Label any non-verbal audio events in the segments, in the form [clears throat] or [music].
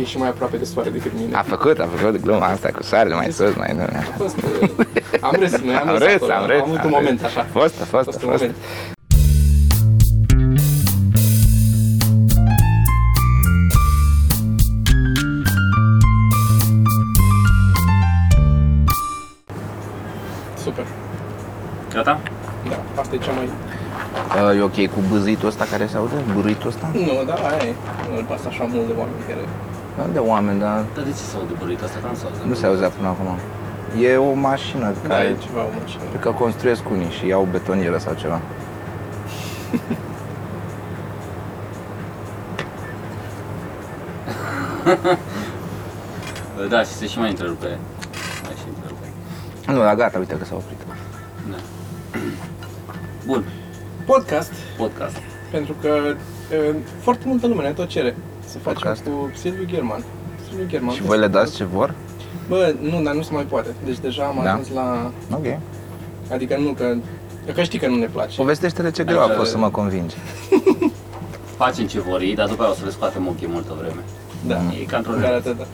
E și mai aproape de soare decât mine. A făcut, a făcut gluma asta cu soarele mai sus, mai nu. A fost, uh, am râs, noi am, Am râs, râs, acolo, am râs. Am avut am un râs. moment așa. A fost, a A fost, a fost un fost. moment. Super. Gata? Da, asta e cea mai... Uh, E ok cu bâzitul ăsta care se aude? Buruitul ăsta? Nu, dar aia e. Nu îl pasă așa mult de oameni care... Da, de oameni, dar Dar de ce s-au dubărit asta? Că nu s-au nu se auzea până acum. E o mașină Da, care... e ceva o mașină. Cred că construiesc unii și iau betonieră sau ceva. [laughs] Da, și se și mai întrerupe. Mai și întrerupe. Nu, dar gata, uite că s-a oprit. Da. Bun, Podcast, podcast. pentru că uh, foarte multă lume ne tot cere să facem Podcast. cu Silviu German. Silviu German. Și voi le dați ce vor? Bă, nu, dar nu se mai poate. Deci deja am Da? ajuns la... Ok. Adică nu că... Că știi că nu ne place. Povestește-le ce greu a Așa, fost să mă convingi. [laughs] Facem ce vor ei, dar după aia o să le scoatem ochii multă vreme. Da. E ca într-o Care relație. atât, da.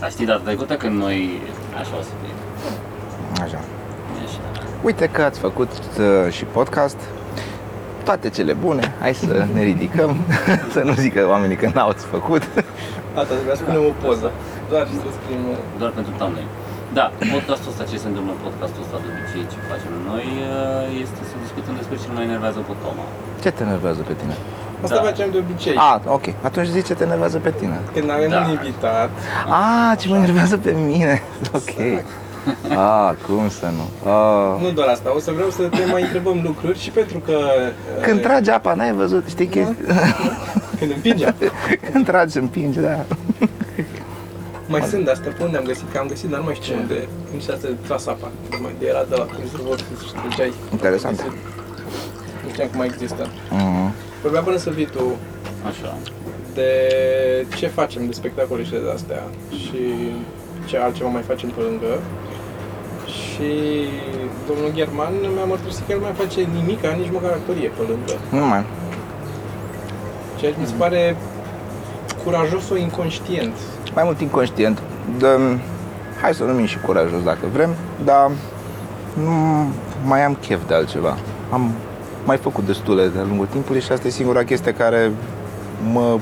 Dar știi data trecută când noi... Așa o să fie. Așa. E Așa. Uite că ați făcut uh, și podcast. Toate cele bune, hai să ne ridicăm, [laughs] să nu zică oamenii că n-ați făcut. Asta trebuia să punem o poză. Doar și să scriem... uh, Doar pentru thumbnail. Da, podcastul ăsta, ce se întâmplă în podcastul ăsta de obicei, ce facem noi, este să discutăm despre ce mă enervează pe Toma. Ce te enervează pe tine? Asta Da. facem de obicei. Ah, ok. Atunci zici ce te enervează pe tine. Când avem Da. un invitat, Ah, ce mă enervează pe mine. [laughs] Ok. [laughs] Ah, cum să nu? Ah. nu doar asta, o să vreau să te mai întrebăm lucruri și pentru că... uh, [laughs] Când tragi apa, n-ai văzut, știi Da. chestii? [laughs] Când împingem. Când tragi, împingi, da. Mai sunt de astea, pe unde am găsit? Că am găsit, dar nu mai știu unde. Nici asta tras apa. Mai de era de la rezervor, să ștergeai. Interesant. Nu știam că mai există. Mhm. Vorbeam până să vii tu Așa. de ce facem de spectacole și de astea și ce altceva mai facem pe lângă. Și domnul German mi-a mărturisit că el nu mai face nimic, nici măcar actorie pe lângă. Nu mai. Ceea ce mi se pare curajos sau inconștient. Mai mult inconștient. De, hai să o numim și curajos dacă vrem, dar nu mai am chef de altceva. Am mai făcut destule de-a lungul timpului și asta e singura chestie care mă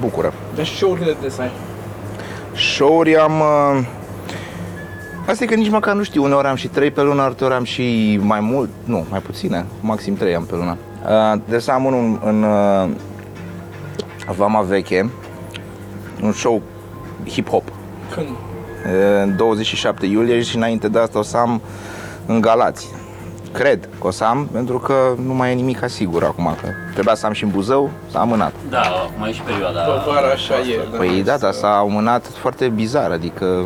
bucură. Dar și show-urile de să ai. Show-uri am... uh, Asta e că nici măcar nu știu, uneori am și 3 pe lună, alteori am și mai mult, nu, mai puține, maxim 3 am pe lună. Uh, Deci am unul în, în uh, Vama Veche, un show hip-hop, Când? uh, în 27 iulie și înainte de asta o să am în Galați. Cred că o să am, pentru că nu mai e nimic asigur acum, că trebuia să am și în Buzău, s-a amânat. Da, acum e și perioada... Bă, vara așa e. da. Păi da, dar s-a amânat foarte bizar, adică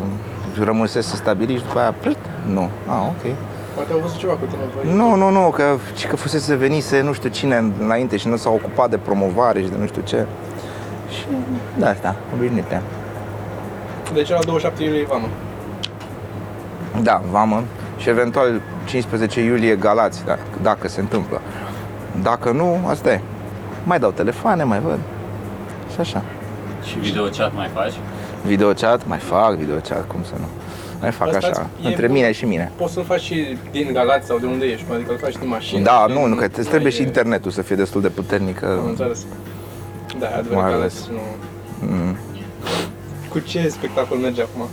rămânsese stabilit și după aia, plât, nu. Ah, ok. Poate au văzut ceva cu tine, voi. Nu, nu, nu, că, și că fusese venise nu știu cine înainte și nu s-a ocupat de promovare și de nu știu ce. Și de asta, obișnuite. Deci la 27 iulie e vamă. Da, vamă și eventual 15 iulie Galați, dacă, dacă se întâmplă. Dacă nu, asta e. Mai dau telefoane, mai văd. Și așa. Și videochat mai faci? Videochat, mai fac videochat, cum să nu. Mai fac Asta așa, e între bun. mine și mine. Poți să-l faci și din Galați sau de unde ești, adică îl faci din mașină. Da, și nu, nu, din- că îți trebuie și e- internetul să fie destul de puternic. că- Am înțeles. Da, adevărat Mai că ales. ales, nu... Mm. Cu ce spectacol merge acum?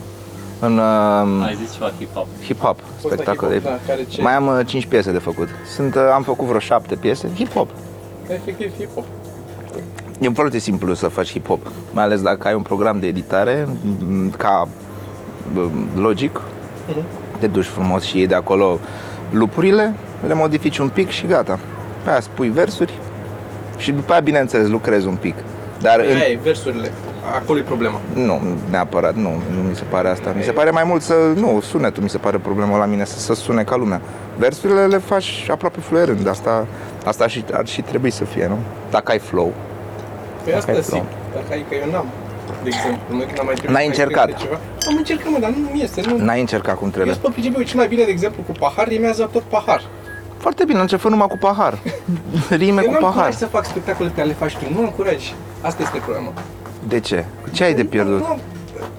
În uh, Ai zis ceva hip-hop. hip-hop, spectacol. hip-hop, da, care ce? Mai am uh, 5 piese de făcut. Sunt, uh, am făcut vreo 7 piese, hip-hop. Efectiv hip-hop. E foarte simplu să faci hip-hop, mai ales dacă ai un program de editare m, ca bă, logic, Mhm. te duci frumos și iei de acolo lupurile, le modifici un pic și gata. Pe aia spui versuri și după aia, bineînțeles, lucrezi un pic. Dar în, Aia e, versurile. Acolo e problema. Nu, neapărat, nu, nu mi se pare asta. Mi se pare mai mult să, nu, sunetul mi se pare problema la mine, să, să sune ca lumea. Versurile le faci aproape fluierând, asta, asta și, ar și trebui să fie, nu? Dacă ai flow. Păi asta ai e flow. simplu. Dacă ai, că eu n-am. De exemplu, noi când am mai trebuit N-ai să mai încercat. scrie Ceva, am încercat, mă, dar nu mi este. Nu. N-ai încercat cum Eu trebuie. sunt pe principiu cel mai bine, de exemplu, cu pahar, rimează tot pahar. Foarte bine, început numai cu pahar. [laughs] Rime Eu cu nu am pahar. curaj să fac spectacole pe care le faci tu, nu am curaj. Asta este problema. De ce? Ce ai de pierdut? Nu,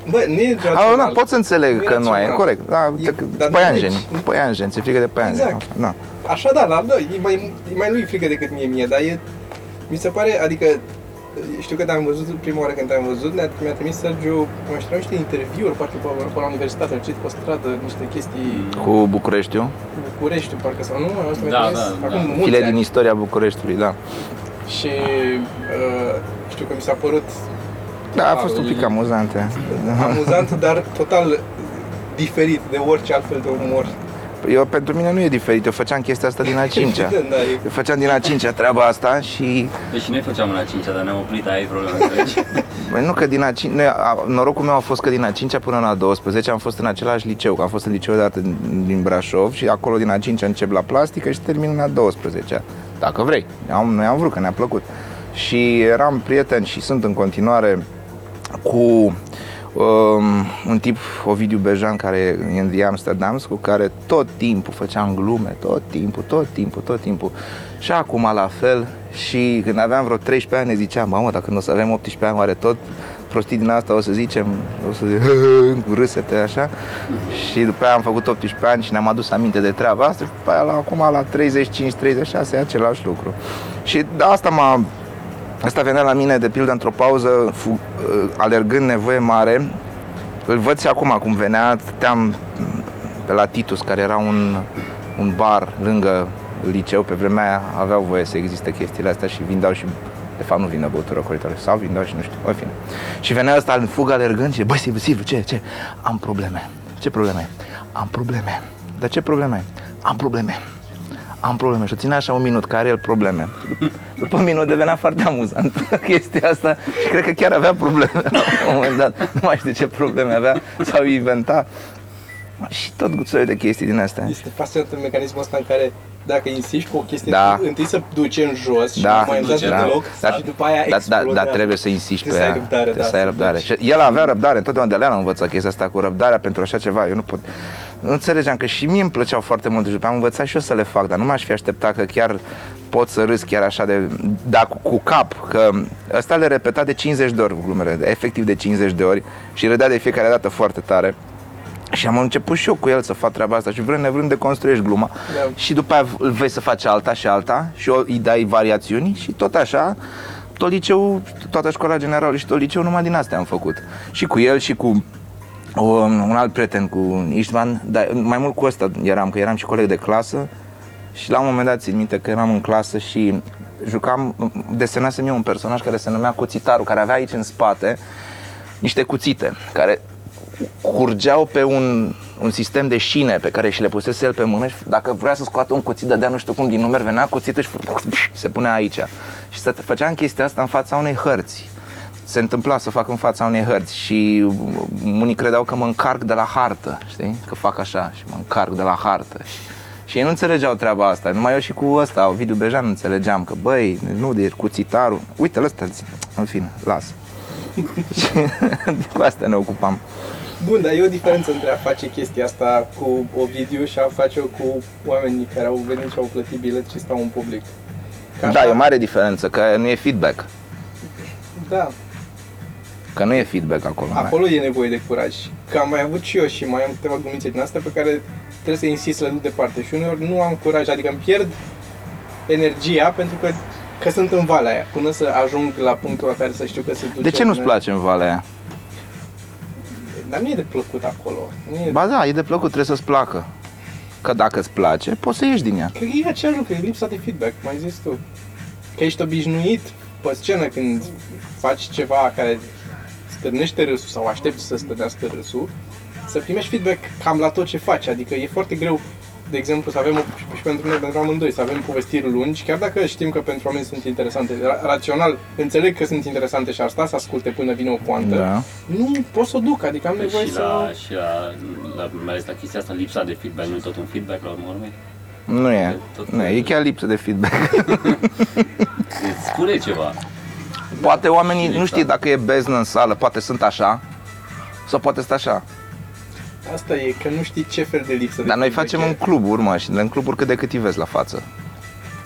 bă, nu e A, rațional. da, pot să înțeleg Nu e că nu ai, rațional. corect. Da, E- te- dar nu păianjeni, deci- păianjeni, ți-e frică de păianjeni. Exact. Da. Așa da, la da, e mai, e mai lui frică decât mie mie, dar e, mi se pare, adică știu că te-am văzut prima oară când te-am văzut, ne-a, mi-a trimis Sergiu, mă știu, niște interviuri, parcă pe, pe la universitate, am citit pe stradă niște chestii Cu Bucureștiu? București, parcă sau nu, asta mi-a Da, trimis da, acum da. mulți File ani. din istoria Bucureștiului, da. Și uh, știu că mi s-a părut Da, a fost un pic amuzant. ea. amuzant, dar total diferit de orice altfel de umor. Eu, pentru mine nu e diferit, eu făceam chestia asta din a cincea. [laughs] da, e Eu făceam din a cincea treaba asta și Deci noi făceam la 5 dar ne-am oprit, aia e problema, înțelegi? [laughs] Băi, nu că din a cin- noi, a, norocul meu a fost că din a 5 până la 12 am fost în același liceu, că am fost în liceu de artă din, din Brașov și acolo din a 5 încep la plastică și termin în a 12 Dacă vrei. Am, noi am vrut, că ne-a plăcut. Și eram prieteni și sunt în continuare cu um, un tip, Ovidiu Bejan, care e în The Amsterdam, cu care tot timpul făceam glume, tot timpul, tot timpul, tot timpul. Și acum la fel și când aveam vreo 13 ani ne ziceam, mamă, dacă nu o să avem 18 ani, oare tot prostii din asta o să zicem, o să zic, cu [laughs] râsete așa și după aia am făcut 18 ani și ne-am adus aminte de treaba asta și după aia la, acum la 35-36 e același lucru. Și de asta m-a Asta venea la mine, de pildă, într-o pauză, fu- uh, alergând nevoie mare. Îl văd și acum cum venea, stăteam pe la Titus, care era un, un bar lângă liceu. Pe vremea aia aveau voie să existe chestiile astea și vindeau și de fapt nu vinde băutură coritoare sau vindeau și nu știu, în fine. Și venea ăsta în fugă alergând și băi, Silviu, Silviu, ce, ce? Am probleme. Ce probleme? Am probleme. Dar ce probleme? Am probleme am probleme și o ține așa un minut, care are el probleme. După un minut devenea foarte amuzant [laughs] chestia asta și cred că chiar avea probleme [laughs] la un moment dat. Nu mai știu ce probleme avea sau inventa. Și tot soiul de chestii din astea. Este fascinant în mecanismul ăsta în care dacă insiști cu o chestie, Da. întâi să duce în jos și Da, nu mai înțelegi da. deloc Da. și după aia Da, da, explodează. da, trebuie să insisti pe Trebuie să ai ea. răbdare, Trebuie da, să ai să răbdare. duci. Și el avea răbdare, întotdeauna de la am învățat chestia asta cu răbdarea pentru așa ceva. Eu nu pot. Nu înțelegeam că și mie îmi plăceau foarte mult și după aia am învățat și eu să le fac, dar nu m-aș fi așteptat că chiar pot să râs chiar așa de, da, cu, cu cap, că ăsta le repeta de 50 de ori glumele, de- efectiv de 50 de ori și râdea de fiecare dată foarte tare. Și am început și eu cu el să fac treaba asta și vrând nevrând de construiești gluma Da. și după aia îl vei să faci alta și alta și o, îi dai variațiuni și tot așa tot liceu, toată școala generală și tot liceu numai din astea am făcut. Și cu el și cu um, un alt prieten, cu Istvan, dar mai mult cu ăsta eram, că eram și coleg de clasă și la un moment dat țin minte că eram în clasă și jucam, desenasem eu un personaj care se numea Cuțitarul, care avea aici în spate niște cuțite care curgeau pe un, un sistem de șine pe care și le pusese el pe mână și dacă vrea să scoată un cuțit, dădea nu știu cum din numer, venea cuțitul și se punea aici. Și să făceam chestia asta în fața unei hărți. Se întâmpla să fac în fața unei hărți și unii credeau că mă încarc de la hartă, știi? Că fac așa și mă încarc de la hartă. Și, și ei nu înțelegeau treaba asta. Numai eu și cu ăsta, Ovidiu Bejan, înțelegeam că, băi, nu de cuțitarul. Uite, ăsta, în fine, lasă. [laughs] Și cu asta ne ocupam. Bun, dar e o diferență între a face chestia asta cu Ovidiu și a face-o cu oamenii care au venit și au plătit bilet și stau în public. Că Da, așa- e o mare diferență, că nu e feedback. Da, Că nu e feedback acolo. acolo e nevoie de curaj. Că am mai avut și eu și mai am câteva glumițe din astea pe care trebuie să insist să le duc departe și uneori nu am curaj, adică îmi pierd energia pentru că, că sunt în valea aia, până să ajung la punctul la care să știu că se duce. De ce nu-ți până- place în Valea aia? Dar nu e de plăcut acolo. Nu e... Ba da, e de plăcut, trebuie să-ți placă. Că dacă îți place, poți să ieși din ea. Cred că e același lucru, e lipsa de feedback, cum ai zis tu. Că ești obișnuit pe scenă când faci ceva care stârnește râsul sau aștepți să stârnească râsul, să primești feedback cam la tot ce faci. Adică e foarte greu, de exemplu, să avem, o, și pentru noi, pentru amândoi, să avem povestiri lungi, chiar dacă știm că pentru oameni sunt interesante. Ra- rațional, înțeleg că sunt interesante și ar sta să asculte până vine o poantă. Da. Nu pot să o duc, adică am nevoie și să... la, și la, la, mai ales la chestia asta, lipsa de feedback, nu e tot un feedback la urmă urmei? Nu e. Tot- Nu e, e chiar lipsă de feedback. [laughs] Îți spune ceva. Poate oamenii nu știu dacă e beznă în sală, poate sunt așa. Sau poate sunt așa. Asta e, că nu știi ce fel de lipsă de Dar noi feedback facem e. în cluburi, mă, și în cluburi cât de cât îi vezi la față.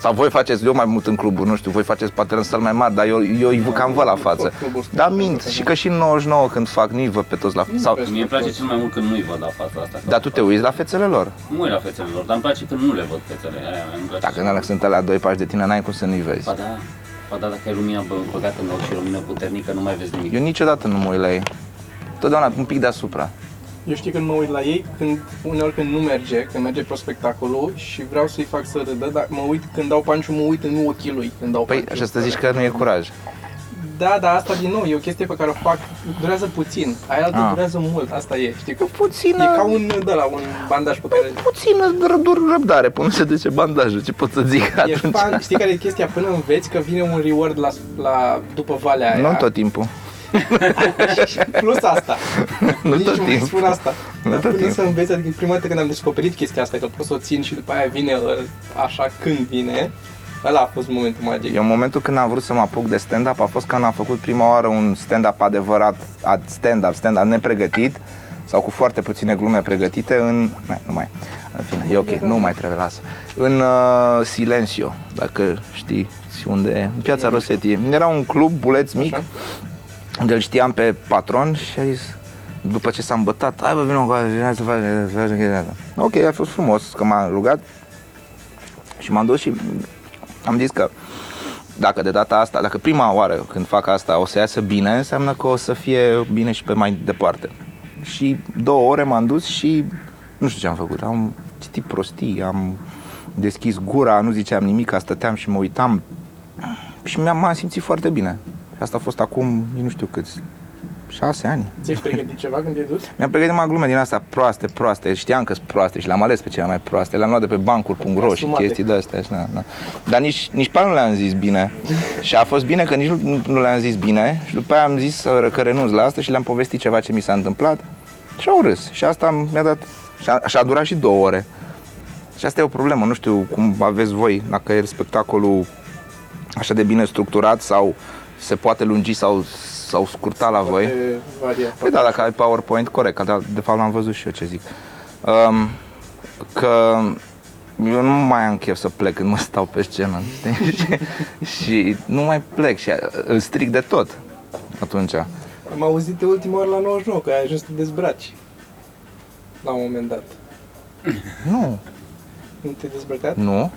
Sau voi faceți, eu mai mult în cluburi, nu știu, voi faceți poate în săl mai mari, dar eu, eu îi cam văd la față. Tot cluburi sunt Dar foarte mint multe, și nu? că și în 99 când fac, nu-i văd pe toți la sau, vezi. Mie îmi place cel mai mult când nu-i văd la fața asta. Dar tu te uiți la fețele lor. Nu la fețele lor, dar îmi place când nu le văd fețele. Aia, îmi place. Dacă nu sunt la doi pași de tine, n-ai cum să nu-i vezi. Ba da, ba da, dacă ai lumina bă, băgată în ochi și lumină puternică, nu mai vezi nimic. Eu niciodată nu mă uit la ei. Totdeauna un pic deasupra. Eu știu când mă uit la ei, când, uneori când nu merge, când merge pe spectacolul și vreau să-i fac să râdă, dar mă uit când dau panciu, mă uit în ochii lui când dau Păi, panciu. așa să zici că nu e curaj. Da, dar asta din nou, e o chestie pe care o fac, durează puțin. Aia altă Ah. durează mult, asta e, știi? Că Puțină, e ca un, de la un bandaj pe care... puțină ră- răbdare până se duce bandajul, ce pot să zic E atunci. fan, știi care e chestia? Până înveți că vine un reward la, la după valea aia. Nu tot timpul. [laughs] Plus asta. Nu Nici tot mai timpul. spun asta. Nu Dar tot până timpul. să înveți, adică prima dată când am descoperit chestia asta, că pot să o țin și după aia vine ă, așa când vine, ăla a fost momentul magic. Eu în momentul când am vrut să mă apuc de stand-up a fost când am făcut prima oară un stand-up adevărat, ad- stand-up, stand-up nepregătit sau cu foarte puține glume pregătite în... Mai, nu mai. În fine, e ok, nu mai trebuie, lasă. În uh, Silencio, dacă știi unde e, în piața Rosetti. Era un club, buleț mic, Așa. Unde îl știam pe patron și a zis, după ce s-a îmbătat, hai bă, vină cu hai să facem, să facem chestia asta." Ok, a fost frumos că m-a rugat și m-am dus și am zis că dacă de data asta, dacă prima oară când fac asta o să iasă bine, înseamnă că o să fie bine și pe mai departe. Și două ore m-am dus și nu știu ce am făcut, am citit prostii, am deschis gura, nu ziceam nimic, stăteam și mă uitam și mi-am, m-am simțit foarte bine. Și asta a fost acum, nu știu câți, șase ani. Ți-ai pregătit ceva când te-ai dus? Mi-am pregătit mai glume din astea proaste, proaste. Știam că sunt proaste și le-am ales pe cele mai proaste. Le-am luat de pe bancuri.ro și Asumate. chestii de astea. Și, na, na. Dar nici, nici pe aia nu le-am zis bine. [laughs] și a fost bine că nici nu, nu le-am zis bine. Și după aia am zis uh, că renunț la asta și le-am povestit ceva ce mi s-a întâmplat. Și au râs. Și asta mi-a dat... Și a, și a durat și două ore. Și asta e o problemă. Nu știu cum aveți voi, dacă e spectacolul așa de bine structurat sau se poate lungi sau, sau scurta la voi. Poate varia. Păi da, dacă ai PowerPoint, corect, că da, de fapt l-am văzut și eu ce zic. Um, că eu nu mai am chef să plec când mă stau pe scenă, [laughs] știi? și, și nu mai plec și îl stric de tot atunci. Am auzit de ultima oară la 99 că ai ajuns să te dezbraci. La un moment dat. Nu, Nu te-ai dezbrăcat? nu,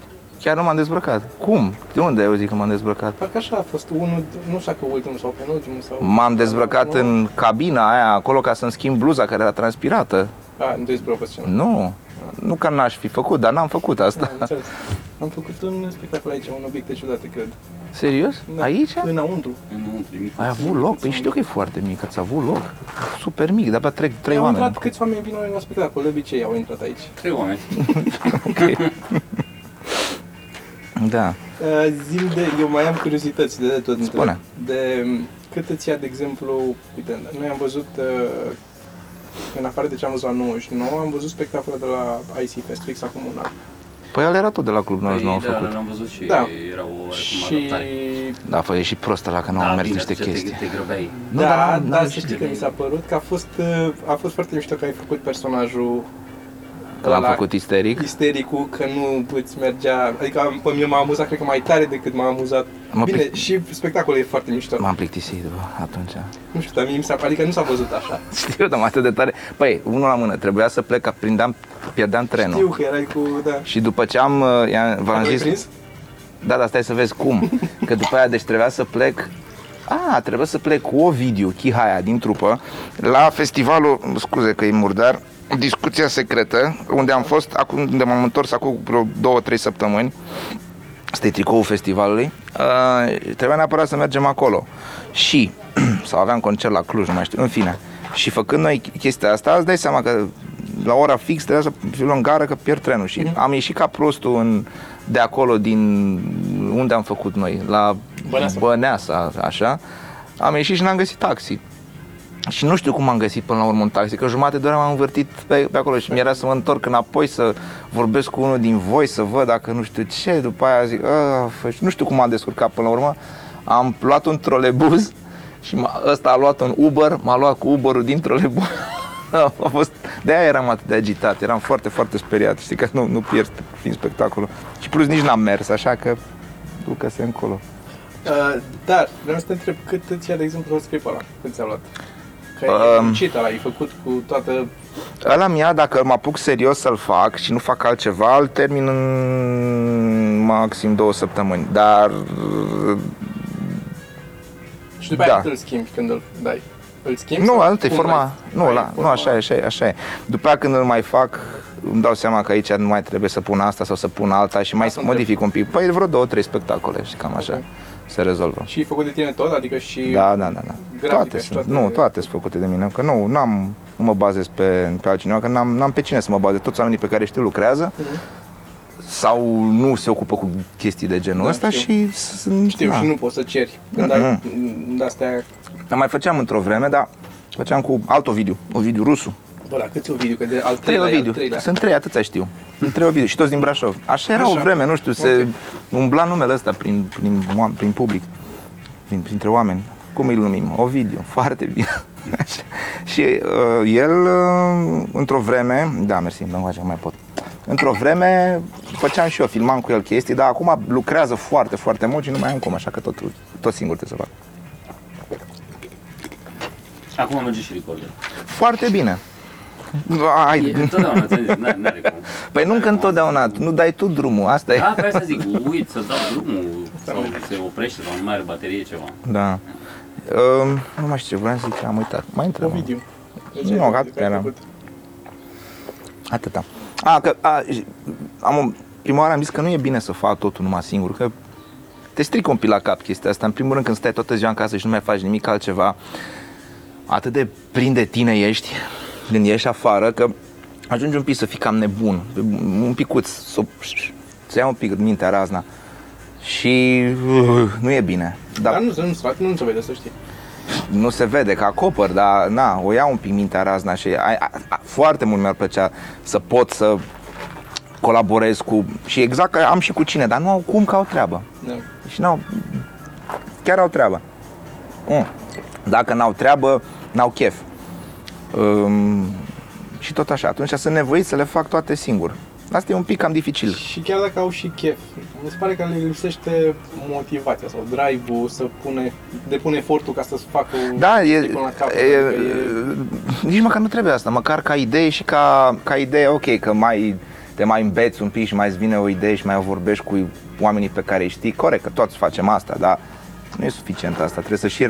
chiar nu m-am dezbrăcat. Cum? De unde eu zic că m-am dezbrăcat? Parcă așa a fost unul, nu știu dacă ultimul sau penultimul sau... M-am dezbrăcat în cabina aia acolo ca să-mi schimb bluza care era transpirată. A, nu te-ai zburat pe scenă. Nu, nu că n-aș fi făcut, dar n-am făcut asta. Am înțeles. Am făcut un spectacol aici, un obiecte ciudate, cred. Serios? Da. Aici? Înăuntru. Înăuntru, nimic. Ai avut loc? Păi știu că e foarte mic, ați avut loc. Super mic, de-abia trec trei Au oameni. intrat câți oameni vin oameni la spectacol, de obicei au intrat aici. Trei oameni. [laughs] [laughs] Da. Uh, zim de, eu mai am curiozități de, de tot. întreb. Spune. De um, cât îți ia, de exemplu, uite, noi am văzut, uh, în afară de ce am văzut la 99, am văzut spectacole de la IC Fest, fix acum un an. Păi el era tot de la Club 99 Păi, da, făcut. l-am văzut și Da. era o oarecum Și... adaptare. Da, fă, e și prost la că nu au mers bine, niște atunci te- chestii. Te grăbeai. Nu, da, dar dar, n-am- dar n-am să știi știut că de mi s-a părut că a fost, uh, a fost foarte mișto că ai făcut personajul Că l-am ăla, făcut isteric. Istericul, că nu îți mergea, adică am- pe mine m-a amuzat, cred că mai tare decât m-a amuzat. Mă Bine, plic- și spectacolul e foarte mișto. M-am plictisit, bă, atunci. Nu știu, dar mie mi s-a, adică nu s-a văzut așa. [laughs] Știu, dar atât de tare. Păi, unul la mână, trebuia să plec, că prindeam, pierdeam trenul. Știu că erai cu, da. Și după ce am, uh, i-am, v-am Ai zis, prins? da, dar stai să vezi cum. [laughs] Că după aia, deci trebuia să plec, a, trebuie să plec cu Ovidiu Chihaia din trupă la festivalul, scuze că e murdar, Discuția secretă, unde am fost, acum, unde m-am întors acum vreo două, trei săptămâni, Asta e tricoul festivalului. Uh, trebuia neapărat să mergem acolo. Și, [clears throat] sau aveam concert la Cluj, nu mai știu, în fine. Și făcând noi chestia asta, îți dai seama că la ora fix trebuia să fiu în gară că pierd trenul. Și am ieșit ca prostul în, de acolo, din unde am făcut noi, la Băneasa. Băneasa, așa. Am ieșit și n-am găsit taxi. Și nu știu cum am găsit până la urmă un taxi, că jumate de oră m-am învârtit pe, pe acolo și mi-era să mă întorc înapoi să vorbesc cu unul din voi, să văd dacă nu știu ce, după aia zic, "Ah, fă", și nu știu cum am descurcat până la urmă. Am luat un trolebuz și m-a, ăsta a luat un Uber, m-a luat cu Uberul din trolebuz. [laughs] a fost De-aia eram atât de agitat, eram foarte, foarte speriat, știi, că nu, nu pierd prin spectacolul. Și plus nici n-am mers, așa că ducă-se încolo. Uh, dar, vreau să te întreb, cât îți ia, de exemplu, să scrii pe ăla? Cât ți-a luat? Că Um. ai muncit ăla, ai făcut cu toată... Ăla mi-a, dacă mă apuc serios să-l fac și nu fac altceva, îl termin în maxim două săptămâni. Dar Și după aia Da. cât îl schimbi când îl dai? Îl schimbi? nu, sau nu te cum forma. mai- Nu, mai la, nu, forma? așa e, așa e, așa e. După aia când îl mai fac, îmi dau seama că aici nu mai trebuie să pun asta sau să pun alta și mai Asta modific un pic. Păi vreo două, trei spectacole și cam așa Ok. Se rezolvă. Și e făcut de tine tot? Adică și... Da, da, da, da. grafică Toate și sunt. toate- Nu, toate sunt făcute de mine, că nu, n-am, nu mă bazez pe, pe altcineva, că n-am, n-am pe cine să mă bazez. Toți oamenii pe care știu lucrează Mhm. sau nu se ocupă cu chestii de genul Da, ăsta știu. și sunt, Știu, na. și nu poți să ceri. Când Mhm. ai de astea... Dar mai făceam într-o vreme, dar făceam cu alt Ovidiu, Ovidiu Rusu. Bă, la câți Ovidiu? Că de al Trei treilea, e al Ovidiu. treilea. Sunt trei, atâția știu. Sunt trei Ovidiu și toți din Brașov. Așa era Așa. o vreme, nu știu, se Ok. umbla numele ăsta prin, prin, oam- prin public, prin, printre oameni. Cum îl numim? Ovidiu. [laughs] Foarte bine. Așa. și uh, el, uh, într-o vreme, da, mersi, nu mai pot. Într-o vreme făceam și eu, filmam cu el chestii, dar acum lucrează foarte, foarte mult și nu mai am cum, așa că tot, tot singur trebuie să fac. Acum merge și recorder. Foarte bine. Ai, E, întotdeauna, ți-am zis, n-are, n-are cum. Păi nu că întotdeauna, nu dai tu drumul, asta e. Da, pe asta zic, uit să dau drumul sau se oprește sau nu mai are baterie ceva. Da. Um, nu mai știu ce vreau să zic, am uitat. Mai întreb. Ovidiu. Deci Nu, ai gata, făcut, ai era. făcut. Atâta. A, că, a, j- am, o- prima oară am zis că nu e bine să fac totul numai singur, că te strică un pic la cap chestia asta. În primul rând când stai toată ziua în casă și nu mai faci nimic altceva, atât de plin de tine ești când ieși afară, că ajungi un pic să fii cam nebun, un picuț, să, să ia un pic mintea razna. Și uh, nu e bine. Dar nu, nu, frate, nu se vede, să știi. nu se vede că acopăr, dar na, o iau un pic mintea razna și a, a, a, foarte mult mi-ar plăcea să pot să colaborez cu și exact că am și cu cine, dar nu au cum că au treabă. Da. Și n-au, chiar au treabă. Mm. Dacă n-au treabă, n-au chef. Um, și tot așa, atunci sunt nevoit să le fac toate singur. Asta e un pic cam dificil. Și chiar dacă au și chef, mi se pare că le lipsește motivația sau drive-ul să pune, depune efortul ca să-ți facă Da, e, până la capăt, e, adică e- nici măcar nu trebuie asta, măcar ca idee și ca, ca idee, ok, că mai te mai îmbeți un pic și mai îți vine o idee și mai o vorbești cu oamenii pe care îi știi, corect, că toți facem asta, dar nu e suficient asta, trebuie să și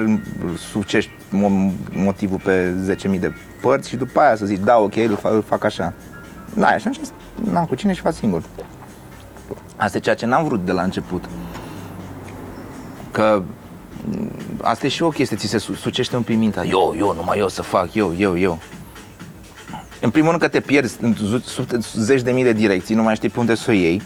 sucești mo- motivul pe 10.000 de părți și după aia să zici, da, ok, îl fac, îl fac așa. Da, și atunci n-am cu cine și fac singur. Asta e ceea ce n-am vrut de la început. Că m, asta e și o chestie, ți se su- sucește un pic mintea. Eu, eu, numai eu să fac, eu, eu, eu. În primul rând că te pierzi în zu- sute- zeci de mii de direcții, nu mai știi pe unde să o iei.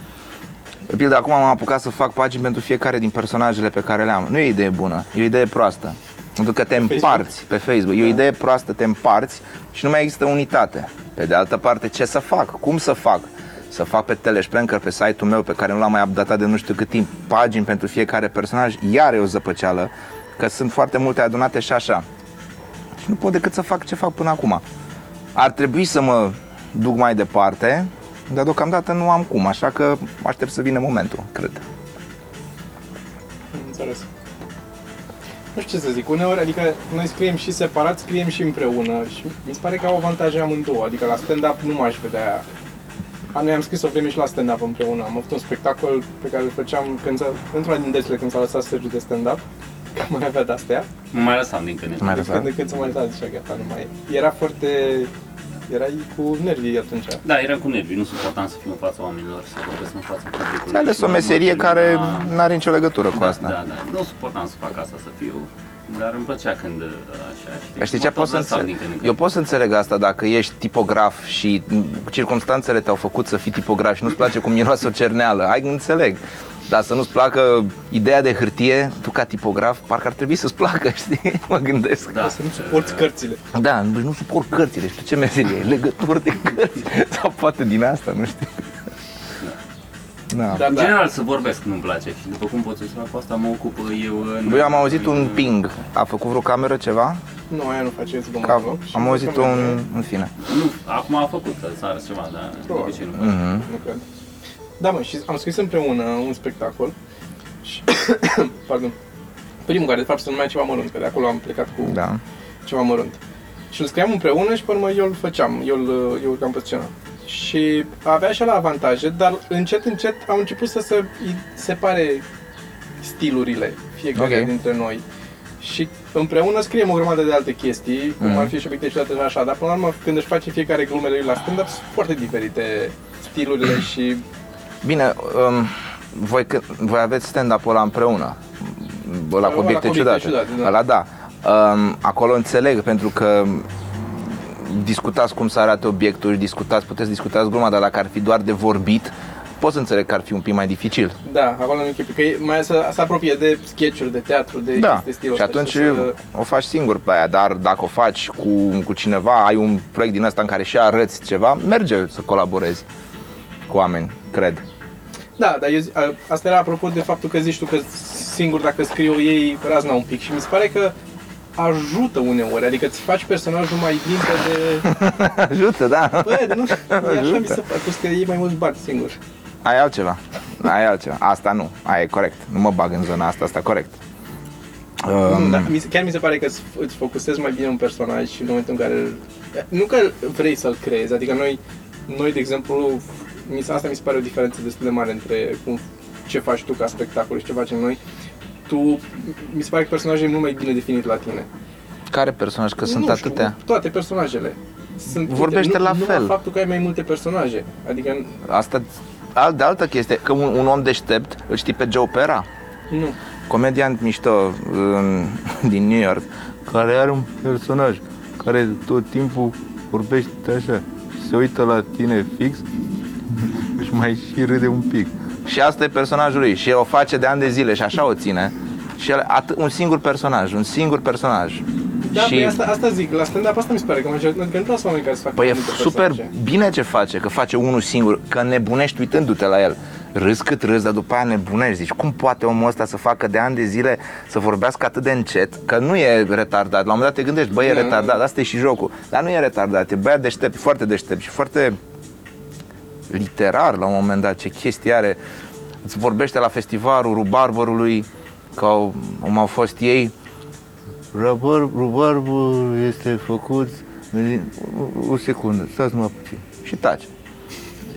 De pildă, acum am apucat să fac pagini pentru fiecare din personajele pe care le am. Nu e o idee bună, e o idee proastă. Pentru că te împarți pe Facebook. E o idee proastă, te împarți și nu mai există unitate. Pe de altă parte, ce să fac? Cum să fac? Să fac pe Telespranker, pe site-ul meu, pe care nu l-am mai updatat de nu știu cât timp, pagini pentru fiecare personaj, iar e o zăpăceală, că sunt foarte multe adunate și așa. Și nu pot decât să fac ce fac până acum. Ar trebui să mă duc mai departe, dar deocamdată nu am cum, așa că aștept să vină momentul, cred. Am Înțeles. Nu știu ce să zic, uneori, adică noi scriem și separat, scriem și împreună și mi se pare că au avantaje amândouă, adică la stand-up nu m-aș vedea a, noi am scris o vreme și la stand-up împreună. Am avut un spectacol pe care îl făceam când s-a, într-una din dățile când s-a lăsat Sergiu de stand-up, că mai avea de-astea. Nu mai lăsam din când. în Mai când. Deci când de când s-a mai dat, zicea gata, nu mai e. Era foarte... Erai cu nervii atunci. Da, eram cu nervii, nu suportam să fiu în fața oamenilor, să vorbesc în fața publicului. Ți-ai ales Și o mă- meserie mă care termina- nu are nicio legătură cu da, asta. Da, da, nu suportam să fac asta, să fiu, dar îmi plăcea când uh, așa, știi, Știi ce mă pot să tot lăsam înțeleg? din când în când. Eu pot să înțeleg asta dacă ești tipograf și circunstanțele te-au făcut să fii tipograf și nu-ți place cum miroase o cerneală. Ai înțeleg. Dar să nu-ți placă ideea de hârtie, tu ca tipograf, parcă ar trebui să-ți placă, [laughs] știi? Mă gândesc. Da. Să nu suporți cărțile. Da, nu nu suport cărțile, știu ce meserie, e legătură de cărți [laughs] sau poate din asta, nu știu. Da. Dar În da, general să vorbesc nu-mi place și după cum poți observa cu asta mă ocup eu în... Băi, eu am auzit un ping. A făcut vreo cameră ceva? nu, aia nu face zgomot. Ca, nu? Și am nu auzit cred că un... merge. În fine. Nu, acum a făcut să arăt ceva, dar de Probabil. obicei nu. Mhm. Nu cred. Da, mă, și am scris împreună un spectacol și, [coughs] pardon, primul care de fapt se numea ceva mărunt, că de acolo am plecat cu Da. ceva mărunt. Și îl scriam împreună și pe urmă eu îl făceam, eu, îl, eu urcam pe scenă. Și avea și la avantaje, dar încet, încet au început să se îi separe stilurile fiecare Ok. dintre noi. Și împreună scriem o grămadă de alte chestii, cum Mhm. ar fi și obiective și așa, dar până la urmă, când își face fiecare glumele lui la stand-up, sunt foarte diferite stilurile și Bine, um, voi, că- voi aveți stand-up-ul ăla împreună. Ăla cu Ăla obiecte cu obiecte ciudate. ciudate, da. Ăla da. Um, acolo înțeleg, pentru că discutați cum să arate obiectul și discutați, puteți discutați gluma, dar dacă ar fi doar de vorbit, pot să înțeleg că ar fi un pic mai dificil. da, acolo nu închipi, că e mai să se apropie de sketch-uri, de teatru, de Da, de stilul și ăsta atunci să- o faci singur pe aia, dar dacă o faci cu, cu cineva, ai un proiect din ăsta în care și arăți ceva, merge să colaborezi cu oameni, cred. Da, dar eu, zi- a- asta era apropo de faptul că zici tu că singur dacă scriu ei razna un pic și mi se pare că ajută uneori, adică îți faci personajul mai limpede. [laughs] Ajută, da. Bă, nu, e așa mi Ajută. se pare, că ei mai mulți bani singur. Ai altceva. Ai altceva. Asta nu. Aia e corect. Nu mă bag în zona asta, asta corect. Um, Um, da, mi se, chiar mi se pare că îți, îți focusezi mai bine un personaj și în momentul în care... îl- Nu că vrei să-l creezi, adică noi, noi de exemplu, mi se, asta mi se pare o diferență destul de mare între cum, ce faci tu ca spectacol și ce facem noi. Tu, mi se pare că personajul e mult mai bine definit la tine. care personaj? Că sunt nu știu, atâtea. toate personajele. Sunt, Vorbește nu, la nu fel. faptul că ai mai multe personaje. Adică, Asta alt, de altă chestie, că un, un om deștept, îl știi pe Joe Pera, nu. comediant mișto în, din New York, care are un personaj care tot timpul vorbește așa și se uită la tine fix [laughs] și mai și râde un pic. Și asta e personajul lui și el o face de ani de zile și așa o ține. Și el, at- un singur personaj, un singur personaj. Da, și și... asta, asta zic, la stand-up asta mi se pare că, major- adică nu vreau să oameni care să facă Păi e mai multe super personaje. bine ce face, că face unul singur, că nebunești uitându-te la el. Râzi cât râzi, dar după aia nebunești. Zici, cum poate omul ăsta să facă de ani de zile să vorbească atât de încet, că nu e retardat. La un moment dat te gândești, băi, e Da. retardat, asta e și jocul. Dar nu e retardat, e băiat deștept, e foarte deștept și foarte literar la un moment dat, ce chestie are. Îți vorbește la festivalul rubarborului, că au, cum au fost ei, Rabar, rubarbul este făcut din... O, o secundă, stați mă puțin. Și taci.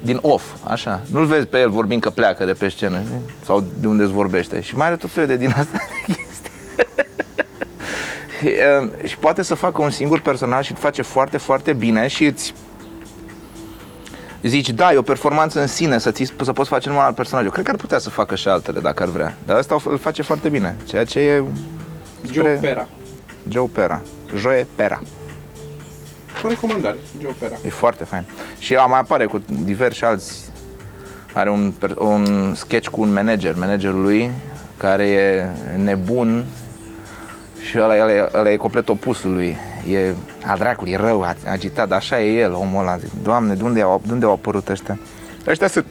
Din off, așa. Nu-l vezi pe el vorbind că pleacă de pe scenă sau de unde îți vorbește. Și mai are tot felul de din asta de chestii. și, [laughs] uh, și poate să facă un singur personaj și îl face foarte, foarte bine și îți zici, da, e o performanță în sine să, ți, să poți face numai alt personaj. Eu cred că ar putea să facă și altele dacă ar vrea. Dar asta o- îl face foarte bine, ceea ce e Joe spre- Pera. Joe Pera. Joe Pera. O recomandare, Joe Pera. E foarte fain. Și ea mai apare cu diversi alți... Are un, per- un sketch cu un manager, managerul lui, care e nebun și ăla, ăla, e- ăla e complet opusul lui. E a dracului, e rău, a- agitat, dar așa e el, omul ăla. Zic, Doamne, de unde au, de unde au apărut ăștia? Ăștia sunt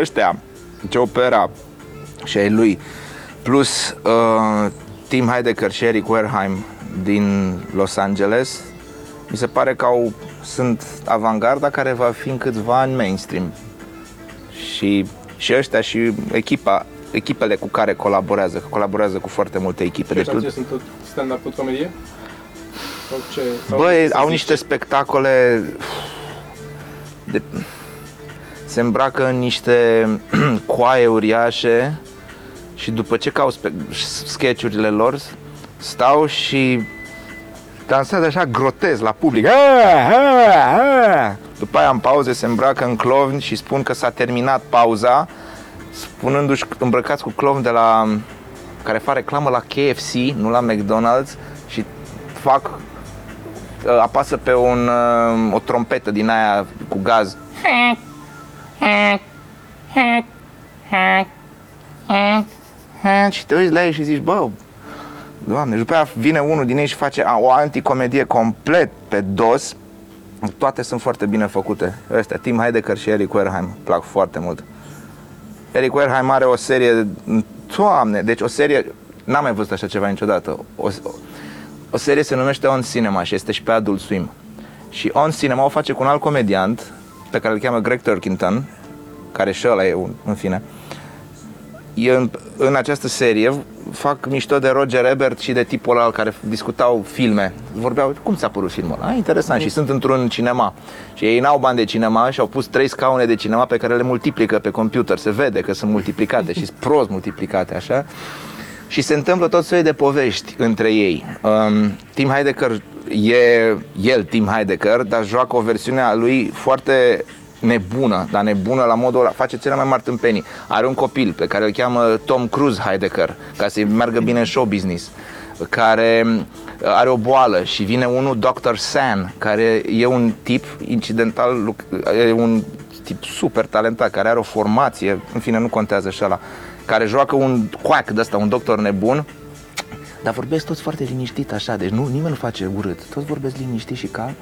ăștia, Joe Pera și ai lui, plus uh, Tim Heidecker și Eric Wareheim din Los Angeles, mi se pare că au, sunt avangarda care va fi în câțiva ani mainstream. Și, și ăștia și echipa, echipele cu care colaborează, că colaborează cu foarte multe echipe. Deci, Deci, ce sunt tot stand-up tot comedie? Sau ce? Sau Băi, să au zici? niște spectacole de, se îmbracă în niște [clears throat] coaie uriașe și după ce cau spe- sketchurile lor stau și dansează așa grotez la public. Ah, ah, ah. După aia în pauze se îmbracă în clovn și spun că s-a terminat pauza spunându-și îmbrăcați cu clovn de la care fac reclamă la KFC, nu la McDonald's și fac uh, apasă pe un, uh, o trompetă din aia cu gaz. Și te uiți la ei și zici, bă, doamne, și după aia vine unul din ei și face a, o anticomedie complet pe dos. Toate sunt foarte bine făcute. Ăstea, Tim Heidecker și Eric Wareheim, plac foarte mult. Eric Wareheim are o serie, toamne, deci o serie, n-am mai văzut așa ceva niciodată. O, o, o serie se numește On Cinema și este și pe Adult Swim. Și On Cinema o face cu un alt comediant pe care îl cheamă Greg Turkington, care și ăla e un, în fine. E în, în această serie fac mișto de Roger Ebert și de tipul ăla care discutau filme. Vorbeau, cum ți-a părut filmul ăla? Ah, interesant. Și sunt într-un cinema. Și ei n-au bani de cinema și au pus trei scaune de cinema pe care le multiplică pe computer. Se vede că sunt multiplicate și sunt prost multiplicate, așa. Și se întâmplă tot soiul de povești între ei. Um, Tim Heidecker e el, Tim Heidecker, dar joacă o versiune a lui foarte nebună, dar nebună la modul ăla, face cele mai mari tâmpenii. Are un copil pe care îl cheamă Tom Cruise Heidecker, ca să-i meargă bine în show business, care uh, are o boală și vine unul, Dr. San, care e un tip incidental, luc- e un tip super talentat, care are o formație, în fine, nu contează și ăla, care joacă un quack de ăsta, un doctor nebun, dar vorbesc toți foarte liniștit așa, deci nu, nimeni nu face urât. Toți vorbesc liniștit și calm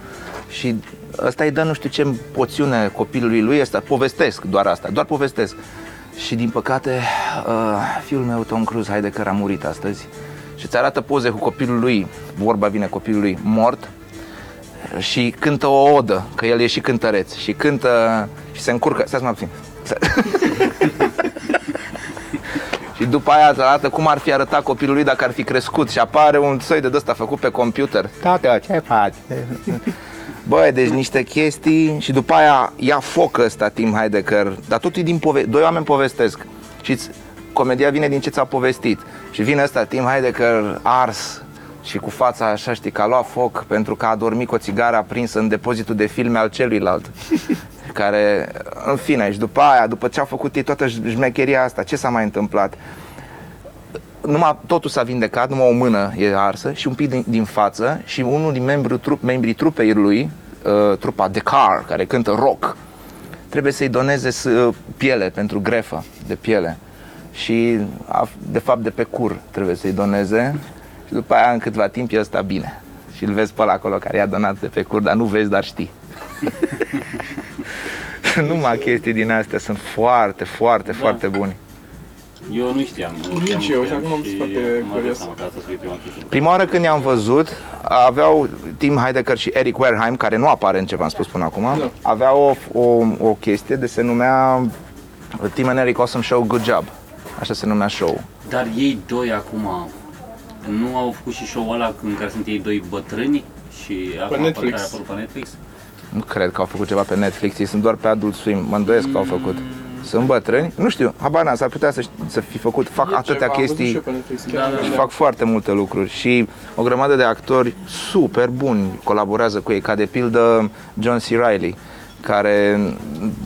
și ăsta îi dă nu știu ce poțiune copilului lui ăsta, povestesc doar asta, doar povestesc. Și din păcate, uh, fiul meu, Tom Cruise, haide că a murit astăzi și îți arată poze cu copilul lui, vorba vine copilul lui, mort, și cântă o odă, că el e și cântăreț și cântă și se încurcă, stai să mă puțin. [laughs] Și după aia îți arată cum ar fi arătat copilul lui dacă ar fi crescut. Și apare un soi de ăsta făcut pe computer. Tată, ce faci? [laughs] Băi, deci niște chestii și după aia ia foc ăsta Tim Heidecker, dar tot e din pove- doi oameni povestesc. Și comedia vine din ce ți-a povestit. Și vine ăsta Tim Heidecker ars și cu fața așa, știi, că a luat foc pentru că a dormit cu o țigară aprinsă în depozitul de filme al celuilalt. [laughs] Care, în fine, și după aia, după ce a făcut ei toată șmecheria asta, ce s-a mai întâmplat? Numai totul s-a vindecat, numai o mână e arsă și un pic din, din față și unul din membrii, trup, membrii trupei lui, uh, trupa The Car, care cântă rock, trebuie să-i doneze s- uh, piele pentru grefă de piele. Și a, de fapt de pe cur trebuie să-i doneze și după aia în câtva timp e ăsta bine și îl vezi pe ăla acolo care i-a donat de pe cur, dar nu vezi, dar știi. [laughs] Numai chestii din astea sunt foarte, foarte, da. foarte buni. Eu nu știam. nu Nici știam, eu, nu și acum am și fost foarte mă dau curios. seama că asta să fie prima chestie. Prima oară când i-am văzut, aveau Tim Heidecker și Eric Wareheim, care nu apare în ce v-am spus până acum, Da. aveau o, o, o chestie de se numea Tim and Eric Awesome Show Good Job. Așa se numea show. Dar ei doi acum nu au făcut și show-ul ăla în care sunt ei doi bătrâni și acum Netflix. care a apărut pe Netflix? Nu cred că au făcut ceva pe Netflix, ei sunt doar pe Adult Swim, mă îndoiesc că au făcut. Sunt bătrâni? Nu știu, habar n-am, s-ar putea să, să fi făcut, fac E atâtea ceva, am văzut chestii. și eu pe Netflix, chiar Da, da, Și așa. fac foarte multe lucruri și o grămadă de actori super buni colaborează cu ei, ca de pildă John C. Reilly, care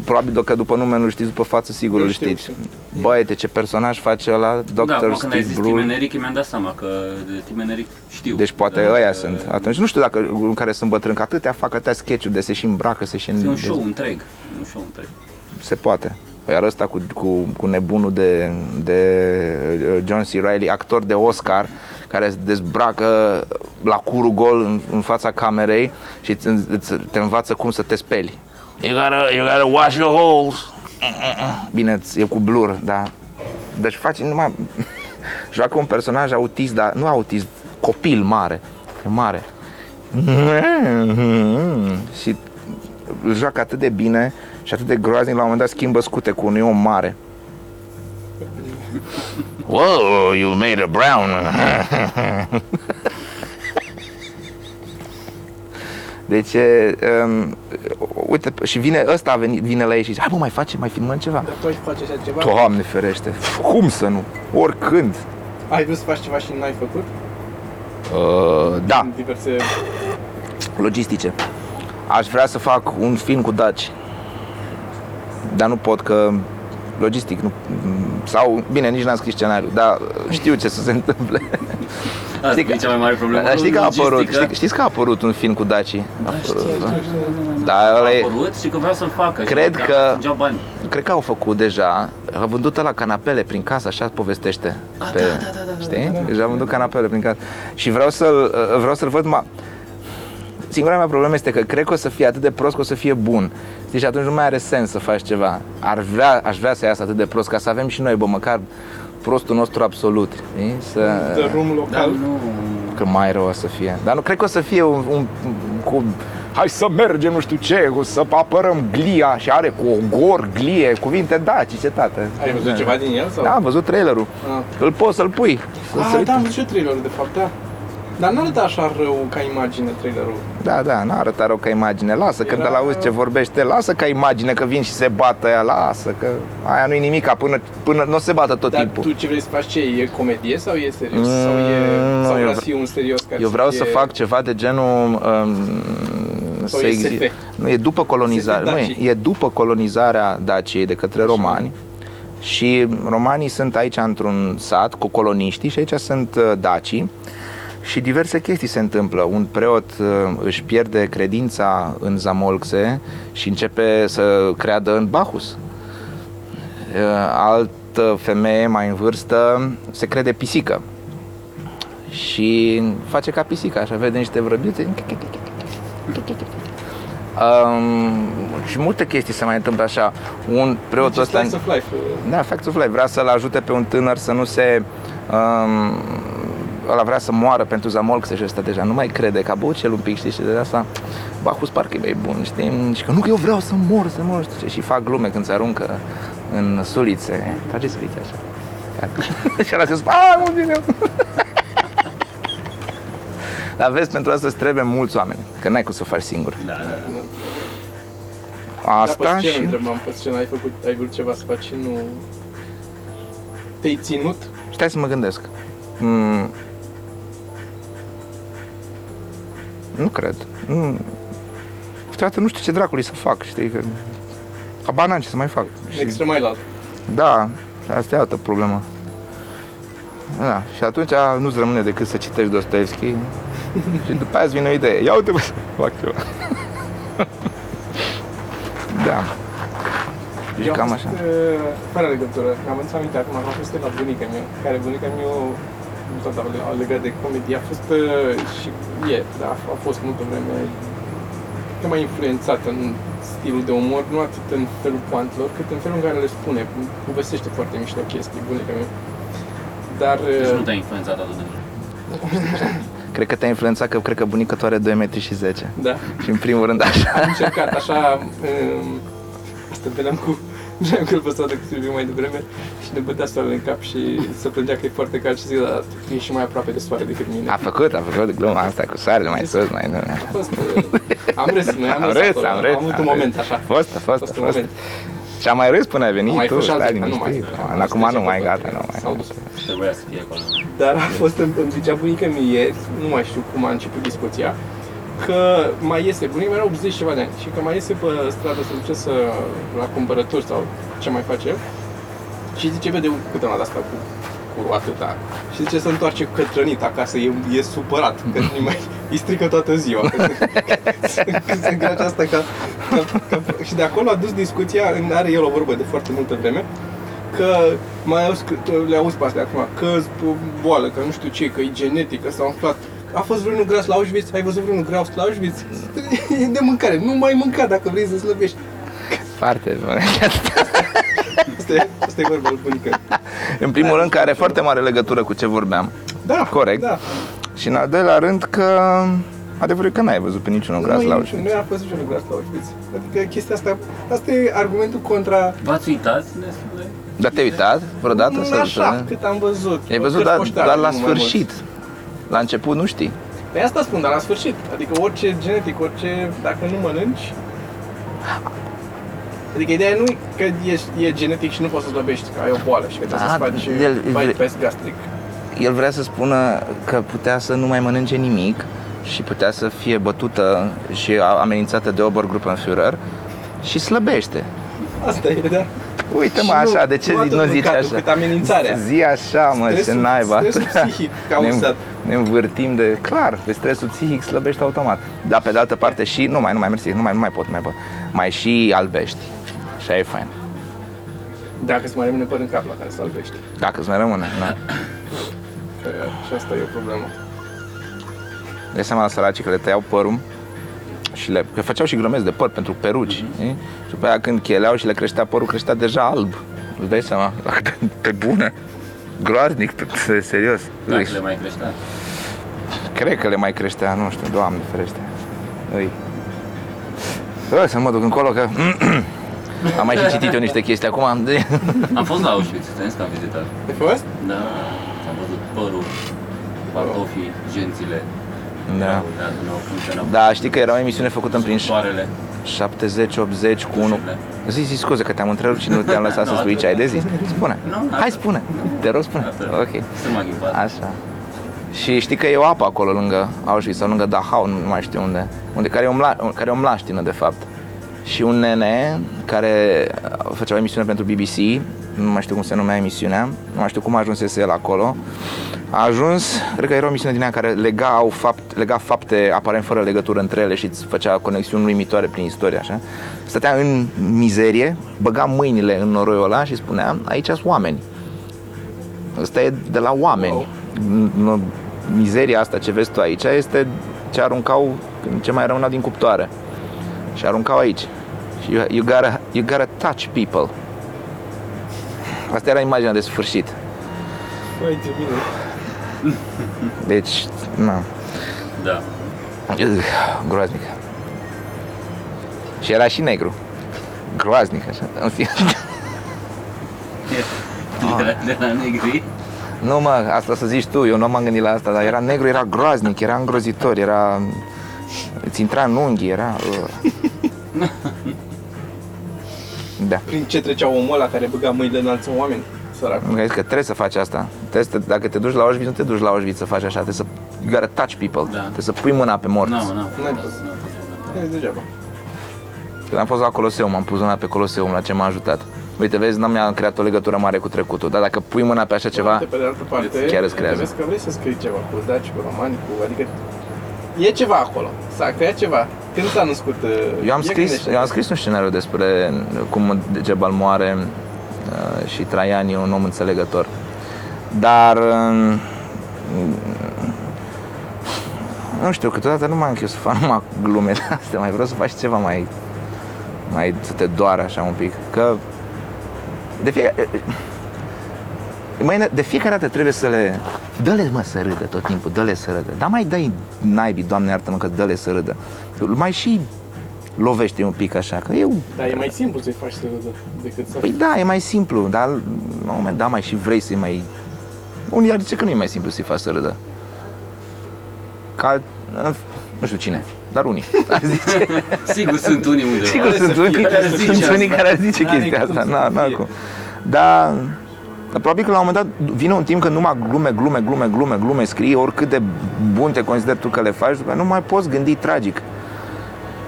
probabil că după nume nu știți, după față sigur Nu îl știu, știți. știu. Băi, de ce personaj face ăla? Dr. da, acum când ai Steve zis Tim Brule. Eneric, mi-am dat seama că de Tim Eneric știu. Deci poate Dar, ăia uh, sunt. Atunci nu știu dacă în care sunt bătrâni, că atâtea fac atâtea sketch-uri de se și îmbracă, se și E un în... show întreg. E un show întreg. Se poate. Iar ăsta cu, cu, cu nebunul de, de uh, John C. Reilly, actor de Oscar, care se dezbracă la curul gol în, în fața camerei și îți, îți, te învață cum să te speli. You gotta, you gotta wash your holes. Bine, ți- e cu blur, da. Deci face numai... [laughs] Joacă un personaj autist, dar nu autist, copil mare. E mare. [laughs] Și îl joacă atât de bine și atât de groaznic, la un moment dat schimbă scute cu un om mare. Whoa, you made a brown. [laughs] Deci, e, um, uite, și vine ăsta a venit, vine la ei și zice, hai mă, mai facem, mai filmăm ceva. Dar tu ai face așa ceva? Doamne ferește, cum să nu? Oricând. Ai vrut să faci ceva și n-ai făcut? Uh, da, În diverse... logistice. Aș vrea să fac un film cu Daci. Dar nu pot că logistic nu, sau bine, nici n-am scris scenariu, dar știu ce să se întâmple. Asta Știi că- e cea mai mare problemă. Dar știi că a apărut, logistică. știi, știți că a apărut un film cu Daci? A apărut, da, A ăla e, apărut și că vreau să-l facă. Cred și că- Fungea bani. cred că au făcut deja, a vândut la canapele prin casă, așa povestește. Pe, da, da, da, da, știi? Deja a vândut canapele prin casă. Și vreau să-l, vreau să-l văd, ma, singura mea problemă este că cred că o să fie atât de prost că o să fie bun. Știi, și atunci nu mai are sens să faci ceva. Ar vrea, aș vrea să iasă atât de prost ca să avem și noi, bă, măcar prostul nostru absolut. Știi? Să... De rum Dar local. nu... Că mai rău o să fie. Dar nu cred că o să fie un, un cu hai să mergem, nu știu ce, cu să apărăm glia și are cu ogor, glie, cuvinte daci, ce tată. Ai văzut ceva din el? Sau? Da, am văzut trailerul. Ah. Îl poți să-l pui. Să se Ah, uite. da, am văzut și eu trailerul, de fapt, da. Dar nu arăta așa rău ca imagine trailerul. Da, da, n-a arătat rău ca imagine. Lasă, când Era- îl auzi ce vorbește, lasă ca imagine că vin și se bată ea, lasă, că aia nu-i nimica până, până nu se bată tot Dar timpul. tu ce vrei să faci ce? E comedie sau e serios? sau e, Mm, sau eu vrea vre- să fie un serios care Eu vreau să, să fie... fac ceva de genul um, Sau să e exi- SF? Nu, e după colonizarea, SF nu, e, Dacii. e după colonizarea Daciei de către romani. Și romanii sunt aici într-un sat cu coloniștii și aici sunt uh, dacii și diverse chestii se întâmplă. Un preot uh, își pierde credința în Zamolxe și începe să creadă în Bacchus. Uh, Altă femeie mai în vârstă se crede pisică și face ca pisica, așa vede niște vrăbiuțe. Um, și multe chestii se mai întâmplă așa. Un preot Deci ăsta... Slice of life. Da, Facts of Life. Vrea să-l ajute pe un tânăr să nu se... Um, ăla vrea să moară pentru Zamolxe și ăsta deja nu mai crede că a băut cel un pic, știi, și de asta Bacchus parcă e mai bun, știi? Și că nu că eu vreau să mor, să mor, știi? Și fac glume când se aruncă în sulițe. Trage sulițe așa. [laughs] și ăla se spune, a, nu vine. [laughs] Dar vezi, pentru asta îți trebuie mulți oameni, că n-ai cum să o faci singur. Da, da. Asta Dar pe și... scenă întrebam, pe scenă ai făcut, ai vrut ceva să faci și nu... Te-ai ținut? Stai să mă gândesc. Mm. Nu cred. Nu. Câteodată nu știu ce dracului să fac, știi? Că... Habar n-am ce să mai fac. Și... Extrem mai la Da, asta e altă problemă. Da, și atunci nu-ți rămâne decât să citești Dostoevski [laughs] și după aia îți vine o idee. Ia uite, bă, să fac ceva. [laughs] da. Deci Eu am cam fost, așa. uh, fără legătură, am înțeles aminte acum, am fost la bunica mea, care bunica mea tot a a legat de comedie, a fost uh, și e, da, a fost multă vreme e mai influențat în stilul de umor, nu atât în felul poantelor, cât în felul în care le spune, povestește foarte mișto chestii, bunica mea. Dar... Deci uh, nu te-a influențat atât de mult. [laughs] Cred că te-a influențat că cred că bunica tu are 2 metri și 10. da. Și în primul rând așa. Am încercat așa, um, asta veneam cu ne-am călbăsat de câteva mai devreme și ne bătea soarele în cap și se plângea că e foarte cald și zic, dar tu ești și mai aproape de soare decât mine. A făcut, a făcut gluma asta cu soarele mai sus, mai nu. A fost, uh, am râs, noi am, Am râs, râs, acolo, am râs, am avut am un râs. moment așa. A fost, a A fost, fost a un fost. moment. Și am mai râs până ai venit Am mai tu, fost și stai alții, dar nu mai. liniștit. Am Acum fost nu deja mai, pe gata, toate. nu mai. S-au dus. Trebuia să fie acolo. Dar a fost, îmi, îmi zicea bunica mie ieri, nu mai știu cum a început discuția, că mai iese, bunica mea era 80 ceva de ani, și că mai iese pe stradă să duce să, la cumpărături sau ce mai face, și zice, vede câte una de asta cu, cu atâta. Și zice să întoarce cătrănit acasă, e, e supărat, că nu mai, îi strică toată ziua. Că [laughs] se, că se îngrace asta ca, ca, ca, Și de acolo a dus discuția, în- are el o vorbă de foarte multă vreme, că mai auzi, că- le auzi pe astea acum, că boală, că nu știu ce, că e genetică, s-a umflat. A fost vreunul gras la Auschwitz? Ai văzut vreunul gras la Auschwitz? E [laughs] de mâncare, nu mai mânca dacă vrei să slăbești. Foarte bun. [laughs] Asta e, asta e vorba lui bunica. În primul rând că are foarte mare legătură cu ce vorbeam. Da, Corect. Da. Și în al doilea rând că adevărul e că n-ai văzut pe niciunul gras nu, la e- Auschwitz. Nu a fost niciunul gras la Auschwitz. Adică chestia asta, asta e argumentul contra... V-ați uitat destul de... Dar te-ai uitat vreodată? Nu să- așa, să- cât am văzut. Ai Pe văzut cărți doar, poștale, doar la nu mai mult. sfârșit. La început nu știi. Pe asta spun, dar la sfârșit. Adică orice genetic, orice, dacă nu mănânci... Adică ideea nu e că e, e genetic și nu poți să slăbești, că ai o boală și că trebuie Da, să faci el- bypass gastric. El vrea să spună că putea să nu mai mănânce nimic și putea să fie bătută și amenințată de Obergruppenführer și slăbește. Asta e, da. Uite Și mă nu- așa, de ce nu atât nu zici mâncatul, așa? cât amenințarea. Zi așa, mă, ce Stresul- naiba. stresul psihic ne, cauzat. Ne învârtim de... Clar, pe stresul psihic slăbești automat. Dar pe de altă parte și... Nu mai, nu mai, mersi, nu mai, nu mai pot, nu mai pot. Mai și albești. Și e fain. Dacă îți mai rămâne păr în cap la care să albești. Dacă îți mai rămâne, da. Că și asta e o problemă. Dai seama la săracii că le tăiau părul și le că făceau și grămezi de păr pentru peruci. Mhm. știi? Și după aia când cheleau și le creștea părul, creștea deja alb. Îți dai seama? La cât de- Pe bune. Groaznic, pe- serios. Dacă Ui. le mai creștea. Cred că le mai creștea, nu știu, doamne ferește. Îi. Bă, să mă duc încolo că [clears throat] am mai și citit eu niște chestii acum. Am de... [laughs] Am fost la Auschwitz, ți-am zis că am vizitat. Ai fost? Da, am văzut părul, pantofii, gențile. Da. Erau, Da, nu, funcționau. Da, știi că era o emisiune făcută în prin Soarele. 70-80 cu unul. Zi, zi, scuze că te-am întrerupt și nu te-am lăsat să [laughs] spui ce ai de zis. Spune. Nu, Hai, asta. spune. Te rog, spune. Asta. Ok. Să mă ghimbat. Așa. Și știi că e o apă acolo lângă Auschwitz sau lângă Dachau, nu mai știu unde, unde care, e o mla, care e o mlaștină de fapt. Și un nene care făcea o emisiune pentru BBC, nu mai știu cum se numea emisiunea, nu mai știu cum ajunsese el acolo, a ajuns, cred că era o emisiune din aia care lega, au fapt, lega fapte aparent fără legătură între ele și îți făcea conexiuni uimitoare prin istorie, așa. Stătea în mizerie, băga mâinile în noroiul ăla și spunea, aici sunt oameni. Ăsta e de la oameni. Wow. N- Mizeria asta ce vezi tu aici este ce aruncau, ce mai rămâneau din cuptoare. Și aruncau aici. Și you, you, gotta, you gotta touch people. Asta era imaginea de sfârșit. Păi, ce bine. Deci, na, Da. Ugh, groaznic. Și era și negru. Groaznic, așa. În fine. [laughs] De la, de la negri. Nu mă, asta să zici tu, eu nu m-am gândit la asta, dar era negru, era groaznic, era îngrozitor, era... Îți intra în unghi, era... uh. [laughs] Da. Prin ce trecea omul ăla care băga mâinile în alți oameni? Sărac. Nu că trebuie să faci asta. Trebuie să, dacă te duci la Auschwitz, nu te duci la Auschwitz să faci așa, trebuie să you gotta touch people. Da. Trebuie să pui mâna pe morți. Nu, nu, nu. N-ai fost. E degeaba. Când am fost la Coloseum, am pus mâna pe Coloseum, la ce m-a ajutat. Uite, vezi, n-am mi-a creat o legătură mare cu trecutul, dar dacă pui mâna pe așa ceva, De pe de altă parte, Chiar îți creează. vezi că vrei să scrii ceva cu daci, cu romani, cu... Adică e ceva acolo. S-a creat ceva. Când s-a născut... uh, Eu am e scris, gândește. eu am scris un scenariu despre cum Degebal moare uh, și Traian e un om înțelegător. Dar uh, nu știu, câteodată nu mai am chef să fac numai glume de astea, mai vreau să faci ceva mai mai să te doară așa un pic. Că de fiecare Mai, de fiecare dată trebuie să le... Dă-le, mă, să râdă tot timpul, dă-le să râdă. Dar mai dai naibii, doamne iartă-mă, că dă-le să râdă. Mai și lovește un pic așa, că eu... Dar e mai simplu să-i faci să râdă decât să... Păi da, e mai simplu, dar la un moment dat mai și vrei să-i mai... Unii ar zice că nu e mai simplu să-i faci să râdă. Ca... Nu știu cine, dar unii [laughs] ar zice. Sigur sunt unii undeva. Sigur Are să sunt fie, unii, are să sunt zice unii asta. care ar zice N-are chestia cum asta. să Na, nu na, fie. cum. Dar, dar probabil că la un moment dat vine un timp când numai glume, glume, glume, glume, glume scrii, oricât de bun te consideri tu că le faci, după aceea nu mai poți gândi tragic.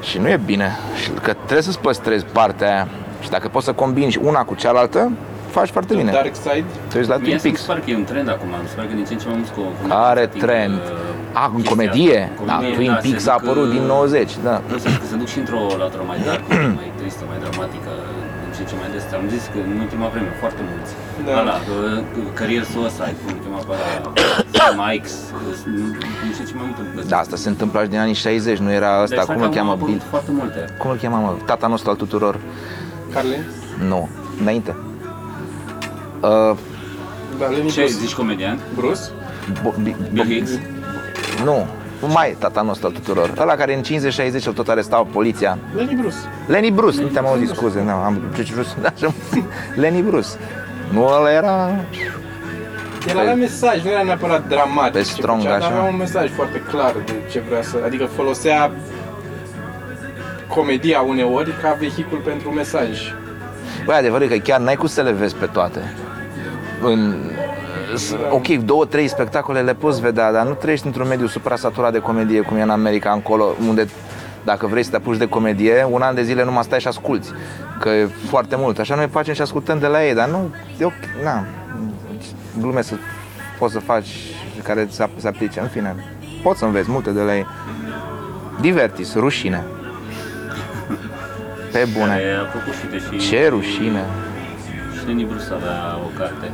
Și nu e bine. Și că trebuie să-ți păstrezi partea aia. Și dacă poți să combini și una cu cealaltă, faci foarte bine. Dark Side. Te uiți la Mie Twin se mi Peaks. se pare că e un trend acum, mi se pare că din ce în ce mai mulți co- Care comedianți trend? ating, uh, A, în chestia comedie? asta. Da, Comedie, Twin da, se Peaks a duc, apărut uh, din 90, da. Nu știu, că se duc și într-o latură mai dark, [clears throat] mai tristă, mai dramatică, în ce în ce mai des. Am zis că în ultima vreme foarte mulți. Da. Ăla, uh, Career Suicide, cum îl chema pe ăla, Mike's, în ce în ce mai multe găsesc. Da, asta se întâmpla și din anii 60, nu era ăsta, Deci, cum că îl au cheamă? apărut Bill- foarte multe. Cum îl cheamă, mă? Tata nostru al tuturor. Carlin. Nu, înainte. Uh, Da, Lenny Ce Bruce. zici comedian? Bruce. Bo- Bi- Bill Bo- Hicks? Nu, nu mai e tata nostru al tuturor. Ăla care în 50-60 îl tot arestau poliția. Lenny Bruce. Lenny Bruce, nu te-am auzit, scuze, nu, am ce vrut să așa. [laughs] Lenny Bruce. Nu, ăla era... El avea mesaj, nu era neapărat dramatic. Pe ce strong, făcea, dar așa. avea un mesaj foarte clar de ce vrea să... Adică folosea comedia uneori ca vehicul pentru mesaj. Băi, adevărul e că chiar n-ai cum să le vezi pe toate. În, s- ok, două, trei spectacole le poți vedea, dar nu trăiești într-un mediu supra-saturat de comedie cum e în America încolo, unde dacă vrei să te apuci de comedie, un an de zile numai stai și asculți. Că e foarte mult. Așa noi facem și ascultăm de la ei, dar nu, e ok, na, glume să poți să faci care să se aplice, în fine. Poți să înveți multe de la ei. Divertis, rușine. Pe bune. Care a făcut și deși... Ce rușine. Și Lenny Bruce avea o carte.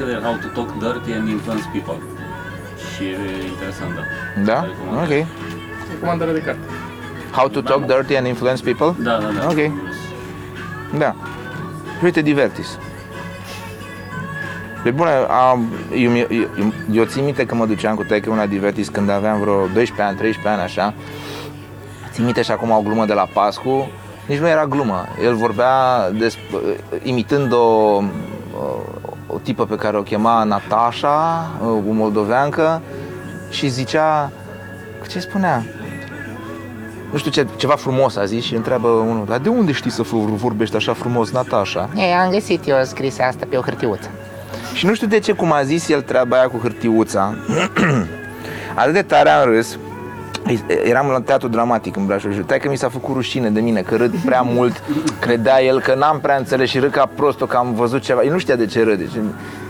Uh, de How to Talk Dirty and Influence People. Și e interesant, da. Da? Recomand. Ok. recomandare de carte. How to talk dirty and influence people? Da, da, da. Ok. Da. Și uite, Divertis. Pe bune, am, eu, eu, eu, eu țin minte că mă duceam cu taică una Divertis când aveam vreo 12 ani, 13 ani, așa. Țin minte și acum o glumă de la Pascu. Nici nu era glumă. El vorbea des, imitând o, o tipă pe care o chema Natasha, o moldoveancă, și zicea, ce spunea? nu știu ce, ceva frumos a zis și întreabă unul, dar de unde știi să vorbești așa frumos, Natasha? Ei, am găsit eu scris asta pe o hârtiuță. Și nu știu de ce, cum a zis el treaba aia cu hârtiuța, [clears throat] atât de tare am râs, Eram la teatru dramatic în Brașov și că mi s-a făcut rușine de mine, că râd prea mult, credea el că n-am prea înțeles și râd ca prostul că am văzut ceva. El nu știa de ce râde.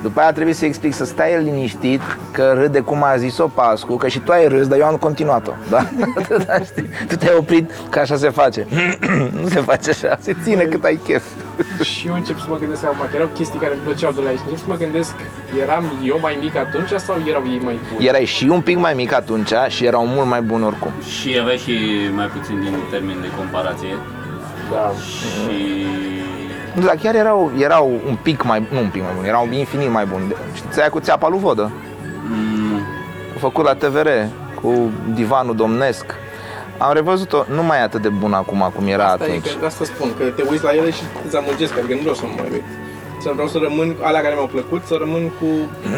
Și după aia trebuie să explic să stai el liniștit, că râde cum a zis-o Pascu, că și tu ai râs, dar eu am continuat-o. Da? [laughs] da știi? Tu te-ai oprit, că așa se face. [clears throat] nu se face așa, se ține cât ai chef. [laughs] și eu încep să mă gândesc acum că erau chestii care îmi plăceau de la ei. Încep să mă gândesc, eram eu mai mic atunci sau erau ei mai buni? Erai și un pic mai mic atunci și erau mult mai buni oricum. Și aveai și mai puțin din termen de comparație. Da. Și... Nu, dar chiar erau, erau un pic mai, nu un pic mai buni, erau infinit mai buni. Știți aia cu țeapa lui Vodă? Mm, Făcut la TVR, cu divanul domnesc. Am revăzut-o, nu mai e atât de bună acum cum era Asta atunci. e, că, asta spun, că te uiți la ele și îți amăgesc, adică nu vreau să mă mai uit. Să vreau să rămân, alea care mi-au plăcut, să rămân cu...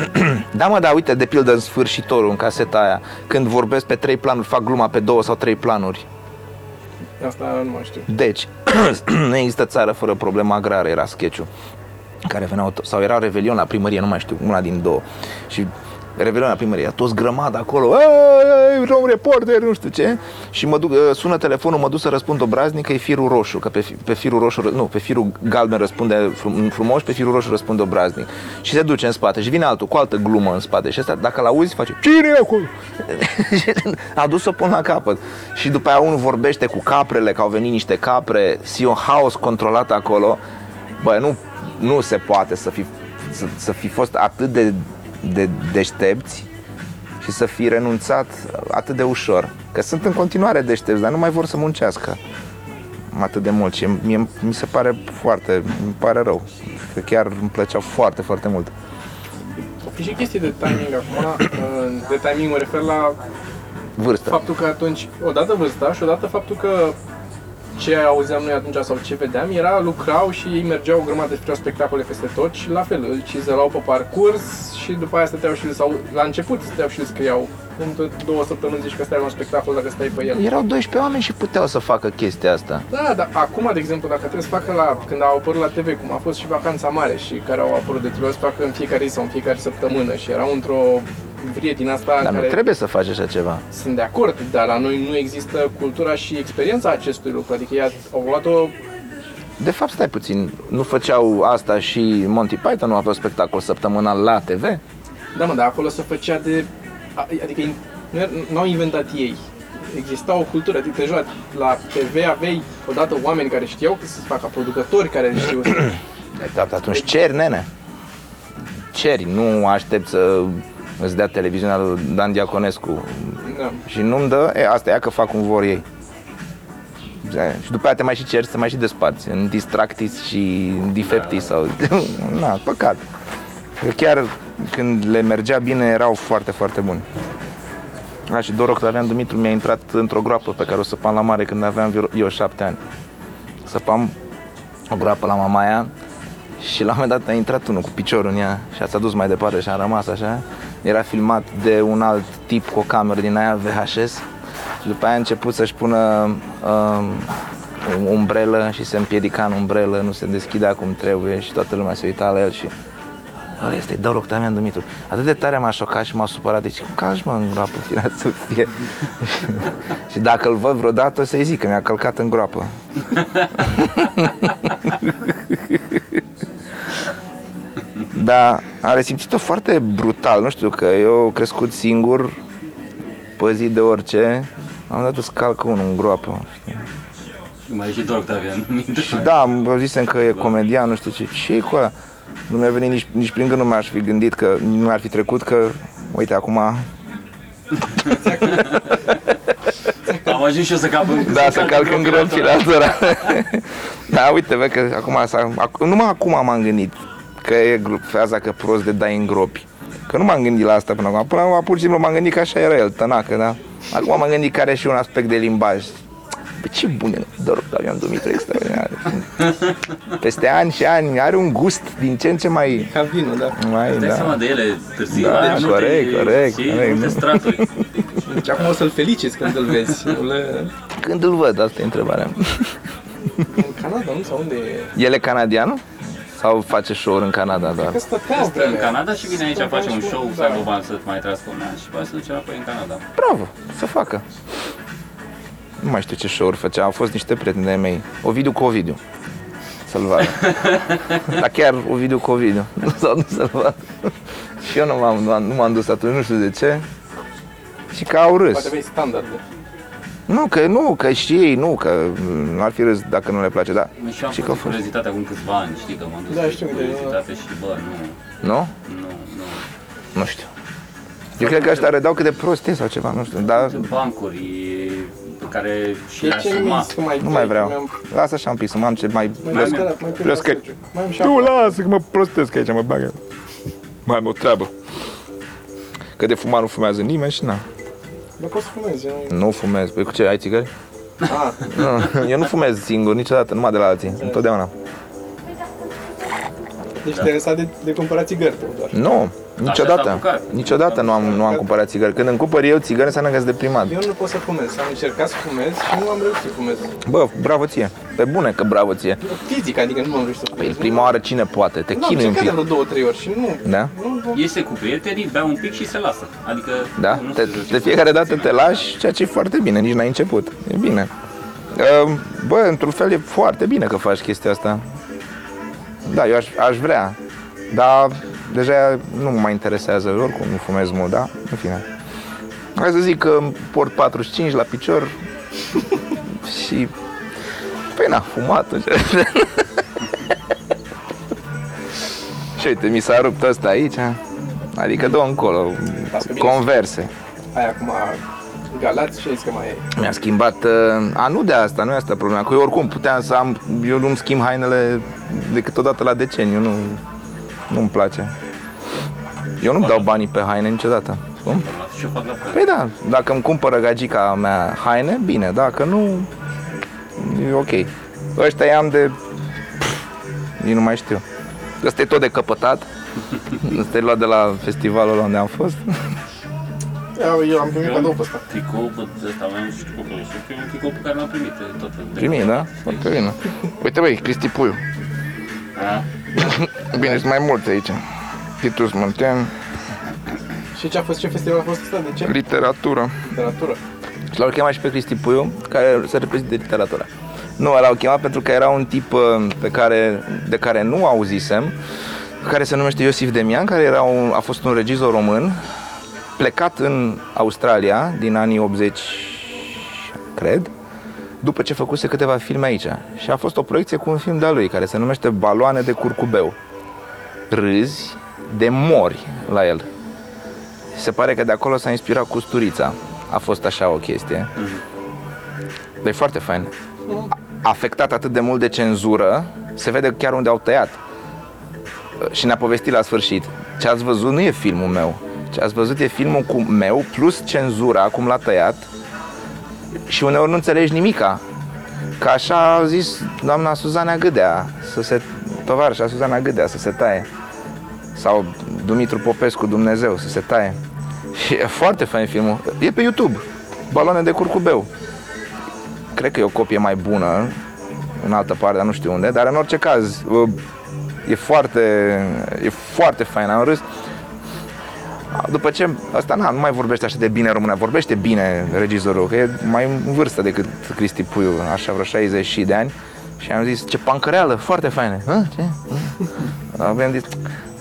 [clears throat] Da, mă, dar uite, de pildă în sfârșitorul, în caseta aia, când vorbesc pe trei planuri, fac gluma pe două sau trei planuri. Asta nu mai știu. Deci, [clears throat] nu există țară fără problemă agrară, era sketch care veneau, to- sau era Revelion la primărie, nu mai știu, una din două. Și Revelion la primărie, toți grămadă acolo, "Ei, un reporter, nu știu ce. Și mă duc, sună telefonul, mă duc să răspund obraznic că e firul roșu, că pe, fi- pe firul roșu, nu, pe firul galben răspunde frum- frumos, pe firul roșu răspunde obraznic. Și se duce în spate și vine altul cu altă glumă în spate și ăsta, dacă l-auzi, face, cine e acolo? [laughs] a dus-o până la capăt. Și după aia unul vorbește cu caprele, că au venit niște capre, și un haos controlat acolo. Bă, nu, nu se poate să fi, să, să fi fost atât de, de deștepți și să fi renunțat atât de ușor. Că sunt în continuare deștepți, dar nu mai vor să muncească atât de mult și mie, mi se pare foarte, mi pare rău. Că chiar îmi plăceau foarte, foarte mult. E și chestii de timing acum, de timing mă refer la Vârstă. faptul că atunci, odată vârsta și odată faptul că ce auzeam noi atunci sau ce vedeam era lucrau și ei mergeau o grămadă spre spectacole peste tot și la fel îl cizelau pe parcurs și după aia stăteau și sau la început stăteau și îl scriau în două săptămâni zici că stai la un spectacol dacă stai pe el. Erau 12 oameni și puteau să facă chestia asta. Da, dar acum, de exemplu, dacă trebuie să facă la, când au apărut la TV, cum a fost și Vacanța Mare și care au apărut de trebuia să facă în fiecare zi sau în fiecare săptămână și erau într-o vrie din asta Dar nu care trebuie să faci așa ceva. sunt de acord, dar la noi nu există cultura și experiența acestui lucru, adică ei au luat-o De fapt, stai puțin, nu făceau asta și Monty Python, nu avea spectacol săptămânal la TV? Da, mă, dar acolo se făcea de... a- Adică nu er- nu au inventat ei. Exista o cultură, adică deja la, la TV aveai odată oameni care știau că să se facă, producători care știu [clears throat] să... Da, atunci ceri, nene. Ceri, nu aștept să îți dea televiziunea lui Dan Diaconescu Da. și nu-mi dă, e, asta e că fac cum vor ei. Da, Și după aia te mai și ceri să mai și desparți în distractis și în defectis sau... [laughs] Na, păcat. Că chiar când le mergea bine erau foarte, foarte buni. A, și Dor Octavian Dumitru mi-a intrat într-o groapă pe care o săpam la mare când aveam vreo- eu șapte ani. Săpam o groapă la mamaia și la un moment dat a intrat unul cu piciorul în ea și a dus mai departe și a rămas așa. Era filmat de un alt tip cu o cameră din aia VHS și după aia a început să-și pună um, o umbrelă și se împiedica în umbrelă, nu se deschidea cum trebuie și toată lumea se uita la el și Ăla este Dor Octavian Dumitru. Atât de tare m-a șocat și m-a supărat. Deci, cum calci mă în groapă, [laughs] firea să fie. și dacă îl văd vreodată, o să-i zic că mi-a călcat în groapă. [laughs] Dar am resimțit-o foarte brutal, nu știu, că eu crescut singur, păzit de orice, am dat să calcă unul în groapă. știi? mai e și doar Octavian. Și [laughs] da, am zisem că e comedian, nu știu ce. ce cu ăla? Nu mi-a venit nici, nici prin gând, nu mi-aș fi gândit că, nu mi-ar fi trecut că, uite, acum, Am ajuns și eu să cap în Da, să calc în gropi [laughs] la altora. [laughs] Da, uite, vezi că acum, s-a, ac- numai acum m-am gândit că e gru- faza că prost de dai în gropi. Că nu m-am gândit la asta până acum. Până acum pur și simplu m-am gândit că așa era el, tănacă, da? Acum m-am gândit că are și un aspect de limbaj. Pe ce bun e, doar Avion Dumitru extraordinar. Peste ani și ani are un gust din ce în ce mai... Ca vinul, da. mai Îți dai da. seama de ele târziu, Da, are multe, corect, corect, știi, corect. multe straturi. Deci acum o să-l feliciți când îl vezi. [laughs] Nu Le... Când îl văd, asta e întrebarea. În Canada, nu? Sau unde e? El e canadian? Sau face show în Canada doar? Că stătea o Stă în vreme. Canada și vine aici, Stă face un și- show, să da. aibă bani să mai trăiască un an și poate să duce înapoi în Canada. Bravo, să facă. Nu mai știu ce show-uri făcea, au fost niște prieteni de mei. Ovidiu cu Ovidiu. Să-l vadă. [laughs] Dar chiar Ovidiu cu Ovidiu. [laughs] Nu s-au dus să-l vadă. Și eu nu m-am, nu am- nu m-am dus atunci, nu știu de ce. Și că au râs. Poate vei standarde. Nu, că nu, că și ei, nu, că nu ar fi râs dacă nu le place, da. Și am Și că fost a cu fost. curiozitate acum câțiva ani, știi că m-am dus Da, cu știu, de- curiozitate și bă, nu, Nu? nu, nu. Nu știu. Eu cred că ăștia râdeau cât de prost e sau ceva, nu știu, dar Sunt bancuri pe care și De le ce nu asuma. mi-ai zis că mai nu mai vreau. Mi-am- Lasă așa un pic, să mă am ce mai... Mai Mai- mai mai Plus că- Mai am și Nu, acum. lasă că mă prostesc aici, mă bagă. Mai am o treabă. Că de fumat nu fumează nimeni și na. Dar poți să fumezi. eu- Nu fumez. Păi cu ce, ai țigări? Ah, Nu, eu nu fumez singur niciodată, numai de la alții, întotdeauna. deci te-ai lăsat de, de cumpărat țigări tu doar. Nu, s-a niciodată. apucat. Niciodată nu am, nu am cumpărat țigări. Când îmi cumpăr eu țigări, înseamnă că sunt deprimat. Eu nu pot să fumez. Am încercat să fumez și nu am reușit să fumez. Bă, bravo ție. Pe bune că bravo ție. Fizic, adică nu am reușit să Păi fumez. prima oară cine poate? Te Nu, am chinui un încercat de pic. vreo două, trei ori și nu. Da? Nu, nu. Iese cu prietenii, bea un pic și se lasă. Adică Da? nu Te, se duce de fiecare dată te lași, ceea ce e foarte bine, nici n-ai început. E bine. Uh, Bă, într-un fel e foarte bine că faci chestia asta. Da, eu aș, aș vrea. Dar deja nu mă mai interesează, oricum nu fumez mult, da? În fine. Hai să zic că îmi port 45 la picior [laughs] și... Păi na, fumat. [laughs] și uite, mi s-a rupt ăsta aici. Adică dă încolo, Las că bine. converse. Ai acum galați și ai zis că mai e. Mi-a schimbat, uh, a nu de asta, nu e asta problema, că eu oricum puteam să am, eu nu-mi schimb hainele decât o dată la deceniu, nu, nu-mi place. Eu nu dau banii pe haine niciodată. Cum? Și eu fac la fel. Păi da, dacă îmi cumpără gagica mea haine, bine, dacă nu, e ok. Ăștia i-am de, pf, nici nu mai știu. Ăsta e tot de căpătat, [laughs] ăsta e luat de la festivalul unde am fost. Eu, eu am primit Eu cadou am pe ăsta. tricou pe ăsta, mai am și tricou pe ăsta. E un tricou pe care l-am primit de tot. de- Primit, da? Foarte bine. Uite băi, Cristi Puiu. Da? [laughs] Bine, sunt mai multe aici. Titus Muntean, Și ce a fost, ce festival a fost ăsta? De ce? literatură. Literatură. Și l-au chemat și pe Cristi Puiu, care să reprezinte literatura. Nu, l-au chemat pentru că era un tip uh, pe care, de care nu auzisem, care se numește Iosif Demian, care era un, a fost un regizor român, plecat în Australia din anii 80, cred, după ce făcuse câteva filme aici. Și a fost o proiecție cu un film de-a lui, care se numește Baloane de curcubeu. Râzi de mori la el. Se pare că de acolo s-a inspirat Custurița. A fost așa o chestie. Dar e foarte fain. A- Afectat atât de mult de cenzură, se vede chiar unde au tăiat. Și ne-a povestit la sfârșit. Ce ați văzut nu e filmul meu. Ce ați văzut e filmul cu meu plus cenzura, cum l-a tăiat. Și uneori nu înțelegi nimica. Că așa a zis doamna Suzana Gâdea, să se, tovarășa Suzana Gâdea, să se taie. Sau Dumitru Popescu, Dumnezeu, să se taie. Și e foarte fain filmul. E pe YouTube. Baloane de curcubeu. Cred că e o copie mai bună în altă parte, dar nu știu unde, dar în orice caz uh, e foarte, e foarte fain, am râs. După ce, asta na, nu mai vorbește așa de bine română, vorbește bine regizorul, că e mai în vârstă decât Cristi Puiu, așa vreo 60 și de ani. Și am zis, ce pancăreală, foarte faină. Hă? Ce? Avem zis,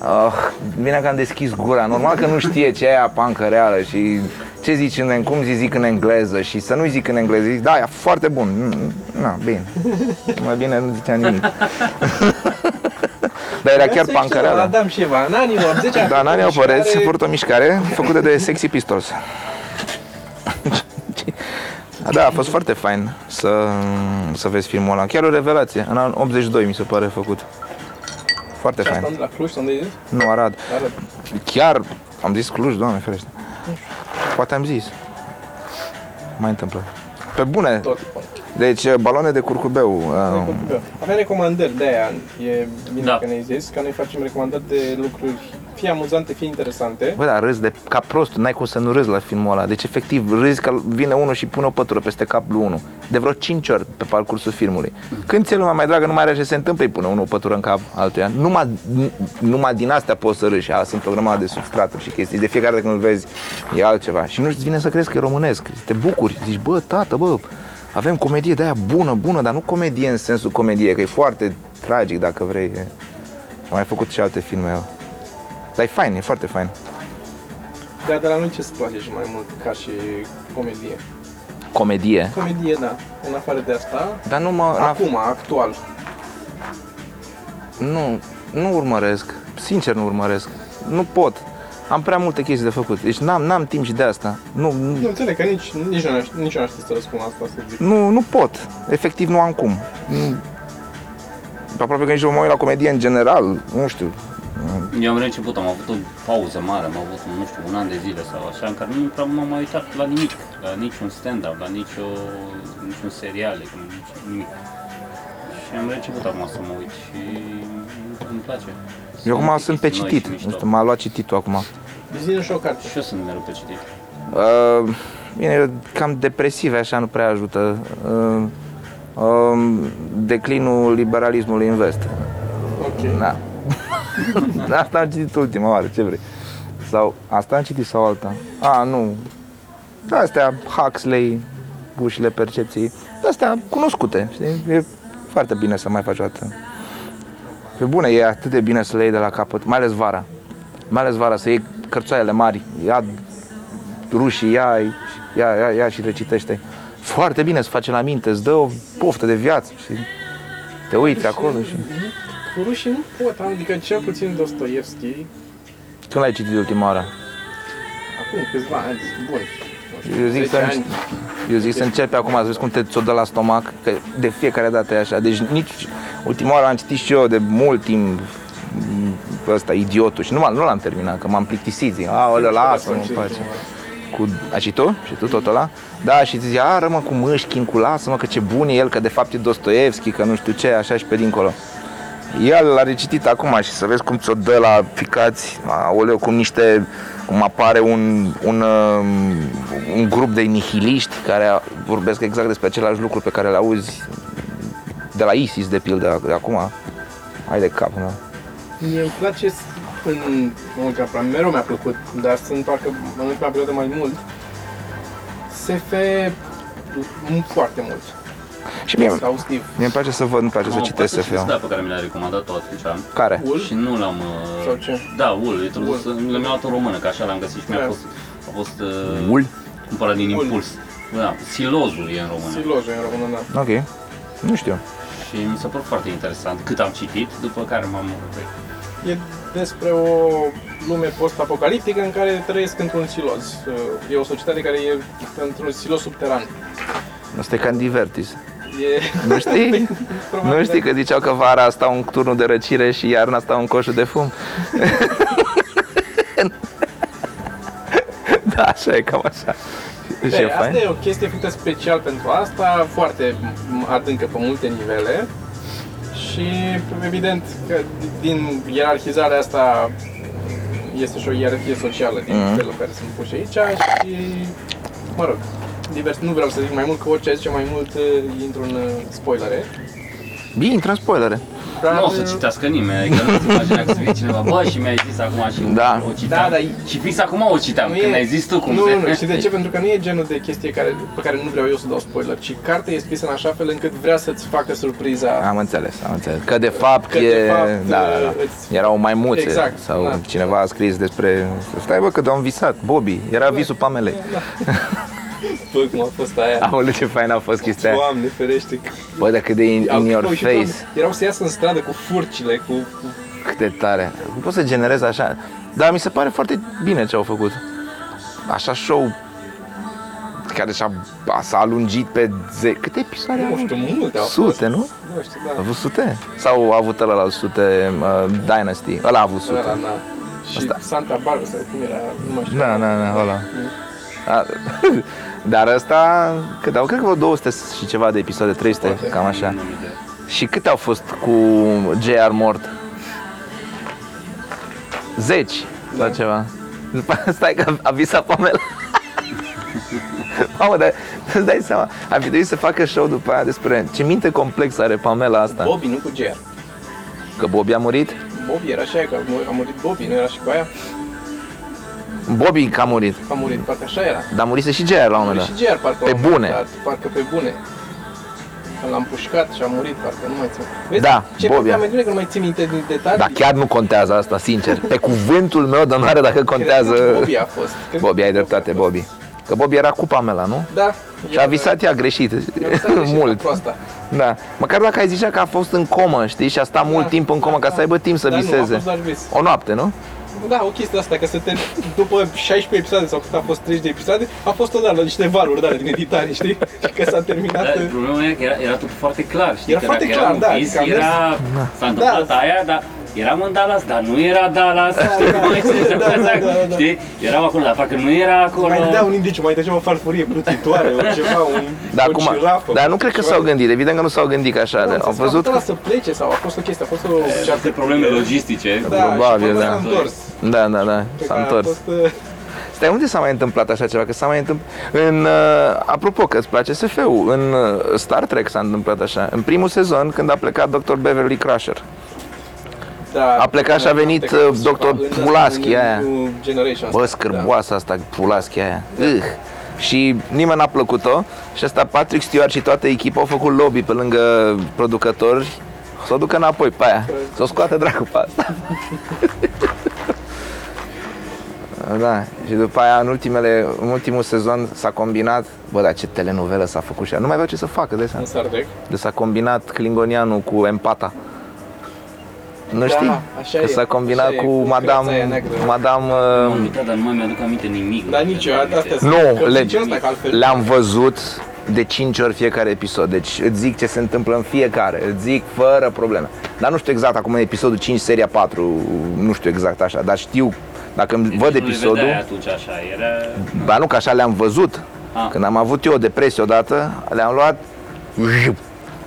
oh, bine că am deschis gura, normal că nu știe ce e aia pancăreală și ce zici în, en- cum zi zic în engleză și să nu zic în engleză, zic, da, e foarte bun. Mm, Na, bine. Mai bine nu zicea nimic. [laughs] Dar era chiar Să știu, pancăreală. Adam și Șeva, în anii 80 a Da, făcut n-are o apăreți, se mișcare- purtă o mișcare făcută de Sexy Pistols. [laughs] Da, a fost foarte fain să, să vezi filmul ăla. Chiar o revelație. În anul 82 mi se pare făcut. Foarte Asta fain. de la Cluj, unde e? Nu, Arad. Arăt. Chiar am zis Cluj, doamne ferește. Poate am zis. Mai întâmplă. Pe bune. Tot. Deci, baloane de curcubeu. uh, Avem recomandări de aia. E bine Da. că ne-ai zis, că noi facem recomandări de lucruri fie amuzante, fie interesante. Bă, da, râzi de ca prost, n-ai cum să nu râzi la filmul ăla. Deci, efectiv, râzi că vine unul și pune o pătură peste capul lui unul. De vreo 5 ori pe parcursul filmului. Când ți lumea mai dragă, nu mai are ce se întâmplă, îi pune unul o pătură în cap altuia. Numai, numai din astea poți să râzi și a, sunt o grămadă de substraturi și chestii. De fiecare dată când îl vezi, e altceva. Și nu-ți vine să crezi că e românesc. Te bucuri, zici, bă, tată, bă, avem comedie de aia bună, bună, dar nu comedie în sensul comedie, că e foarte tragic dacă vrei. E. Am mai făcut și alte filme. Dar e fain, e foarte fain. Dar de la noi ce-ți place și mai mult ca și comedie? Comedie. Comedie, da. În afară de asta, Dar nu mă... acum, actual. Nu, nu urmăresc. Sincer nu urmăresc. Nu pot. Am prea multe chestii de făcut. Deci n-am, n-am timp și de asta. Nu, Nu nu, înțeleg că nici, nici, nu, aș- nici eu n-aș ști să răspund asta, să zic. nu, nu pot. Efectiv nu am cum. Nu. Aproape că nici nu mă uit la comedie în general. Nu știu. Eu am reînceput, am avut o pauză mare, am avut, nu știu, un an de zile sau așa, în care nu prea m-am mai uitat la nimic, la niciun stand-up, la nicio, niciun serial, nici nimic. Și am reînceput acum să mă uit și îmi place. Eu acum multe sunt pe chestii noi citit. și mișto. Nu știu, m-a luat cititul acum. Zine și o carte. Și eu sunt mereu pe citit. Uh, bine, cam depresive, așa nu prea ajută. Uh, uh, declinul liberalismului în vest. Ok. Da. [laughs] asta am citit ultima oară, ce vrei? Sau asta am citit sau alta? A, nu. Astea, Huxley, ușile percepției, astea cunoscute, știi? E foarte bine să mai faci o dată. Pe bune, e atât de bine să le iei de la capăt, mai ales vara. Mai ales vara, să iei cărțoaiele mari, ia rușii, ia, ia, ia, ia și recitește. Foarte bine să face la minte, îți dă o poftă de viață și te uiți acolo și... Cu rușii nu pot, adică cel puțin Dostoevski, Când l-ai citit ultima oară? acum câțiva ani, bun. nu știu, Eu zic, 10 să, ani. eu zic să începi acum, să vezi cum te ți-o dă la stomac, că de fiecare dată e așa. Deci nici ultima oară am citit și eu de mult timp m, ăsta, idiotul, și nu, m- nu l-am terminat, că m-am plictisit, zic, aoleu, lasă-mă în pace. Cu, a și tu? Și tu tot ăla? Da, și zicea, a, rămă cu Mâșchin, cu lasă-mă, că ce bun e el, că de fapt e Dostoevski, că nu știu ce, așa și pe dincolo. El l-a recitit acum și să vezi cum ți-o dă la ficați, aoleu, cum niște, cum apare un, un, um, un grup de nihiliști care vorbesc exact despre același lucru pe care le auzi de la ISIS, de pildă, de acum. Hai de capul meu. Mie îmi place s- în ultima perioadă, mereu mi-a plăcut, dar sunt parcă în ultima perioadă mai mult. SF m- foarte mult. Și mie, Exhaustiv. mie îmi place să văd, îmi place să Am citesc fost și SF-ul. Da, pe care mi l-a recomandat-o atunci. Care? Ul? Și nu l-am... uh, Sau ce? Da, ul, e tradus, mi-am luat în română, că așa l-am găsit și mi-a Da. fost, a fost uh, Ul? cumpărat din Ul. impuls. Da, silozul e în română. Silojul în română, da. Ok. Nu știu. Și mi s-a părut foarte interesant cât am citit, după care m-am oprit. E despre o lume post-apocaliptică în care trăiesc într-un siloz. E o societate care e într-un siloz subteran. Asta e ca în Divertis. E... Nu știi? [laughs] Probabil, Nu știi că ziceau că vara stau în turnul de răcire și iarna stau în coșul de fum? [laughs] da, așa e, cam așa. Și e E, asta fain. e o chestie făcută special pentru asta, foarte adâncă pe multe nivele și evident că din ierarhizarea asta este și o ierarhie socială din Mhm. felul în care sunt puși aici și, mă rog, divers, nu vreau să zic mai mult, că orice zice mai mult uh, intru în uh, spoilere. Bine, intră în spoilere. Dar, Nu o să uh, citească nimeni, adică nu-ți imagina că să fie cineva, bă, și mi-ai zis acum și Da. o citeam. Da, dar- Și fix acum o citeam, nu când e- ai zis tu cum nu, se... nu, nu, știi de ce? Pentru că nu e genul de chestie care, pe care nu vreau eu să dau spoiler, ci cartea e scrisă în așa fel încât vrea să-ți facă surpriza. Am înțeles, am înțeles. Că de fapt Că de e... fapt, da, da, da. îți- Erau maimuțe Exact, sau da. cineva a scris despre... Stai bă că am visat, Bobby, era visul Pamelei. Bă, cum a fost aia. Aoleu, ce fain a fost chestia aia. Doamne ferește. Bă, dar cât de in, in your Au- și, Doamne, face. Erau să iasă în stradă cu furcile, cu... cu Cât de tare. Cum poți să generezi așa? Dar mi se pare foarte bine ce au făcut. Așa show care și-a, s-a alungit pe ze... Câte episoade a Nu avut? știu, multe au fost. Sute, nu? Nu știu, A da. avut sute? Sau a avut ăla la sute uh, Dynasty? Ăla a avut sute. Ăla, da. Și Asta. Santa Barbara, sau cum era, nu mai știu. Da, da, da, ăla. A, [laughs] dar ăsta, cât au, cred că vreo 200 și ceva de episoade, 300, Poate. cam așa. Nu am idee. Și câte au fost cu J.R. Mort? Zeci sau Da. ceva. După aia, stai că a visat Pamela. Mamă, dar îți dai seama, ar fi trebuit să facă show după aia despre ce minte complex are Pamela asta. Bobby, nu cu GR. Că Bobby a murit? Bobby era așa, că a mu- a murit Bobby, nu era și cu aia? Bobby că a murit, A murit, parcă așa era. dar murise și J.R. la un A moment murit dat. și GR, parcă. Pe la un moment bune. dat, Parcă pe bune. L-am pușcat și a murit, parcă nu mai țin. Vezi, Da, ce Bobby. Bobby. mai că nu mai țin minte din detalii. Dar chiar nu contează asta, sincer. Pe cuvântul meu de onoare dacă contează... Cred că Bobby a fost. Cred că Bobby, ai dreptate, Bobby. Că Bobby era cu Pamela, nu? Da. Și a visat ea greșit, a visat greșit, [laughs] mult. Proasta. Da. Măcar dacă ai zicea că a fost în comă, știi, și a stat mult timp în comă ca să aibă timp să Dar Nu, a viseze. fost doar vis. O noapte, nu? Da, o chestie asta, că să te, după 16 episoade sau cât a fost 30 de episoade, a fost odată la niște valuri de din editare, știi? [laughs] Și că s-a terminat... Da, problema e că era, era tot foarte clar, știi? Era că foarte dacă clar, era da, închis, adică am era, s-a întâmplat Da. aia, dar eram în Dallas, dar nu era Dallas, știi? da, cum ai zis, da, da, exact, da, da. știi? Erau acolo, dar parcă nu era acolo. Mai dădea un indiciu, mai dădea o farfurie plutitoare, o [laughs] ceva, un, Dar o acum, cirafă, dar nu cred că ceva. s-au gândit, evident că nu s-au gândit că așa. Da, Au văzut că... că... să plece sau a fost o chestie, a fost o... Aceste probleme logistice. Da, Probabil, și până da. s-a întors. Da, da, da, Cred s-a că a întors. fost, uh, Stai, unde s-a mai întâmplat așa ceva? Că s-a mai întâmplat... În, uh, apropo, că îți place SF-ul, în uh, Star Trek s-a întâmplat așa. În primul sezon, când a plecat Dr. Beverly Crusher. Da, A plecat și a venit, cred că uh, ceva Dr. în ăsta, Pulaski, în aia. New Generation Bă, asta, scârboasă asta, Pulaski aia. Ugh. Și nimeni n-a plăcut-o și asta Patrick Stewart și toată echipa au făcut lobby pe lângă producători să o ducă înapoi pe aia, să o scoată dracu pe asta. [laughs] Da, și după aia în, ultimele, în ultimul sezon s-a combinat Bă, dar ce telenovelă s-a făcut și ea Nu mai avea ce să facă de Da, seama în Star Trek. De s-a combinat Klingonianul cu Empata Nu Da, știi? așa Că e, s-a combinat așa e, cu cu Madame, creața aia neagră. Madame M-am uh, uitat, dar nu mai mi-aduc aminte nimic. Dar nici eu, Mi-aduc astea aminte. sunt- Nu, că le, zice asta, că altfel- le-am văzut de 5 ori fiecare episod Deci îți zic ce se întâmplă în fiecare Îți zic fără probleme Dar nu știu exact acum în episodul 5, seria 4 Nu știu exact așa Dar știu dacă îmi Deci văd nu le episodul vedeai atunci așa, era... Ba nu, că așa le-am văzut Ah. Când am avut eu o depresie odată Le-am luat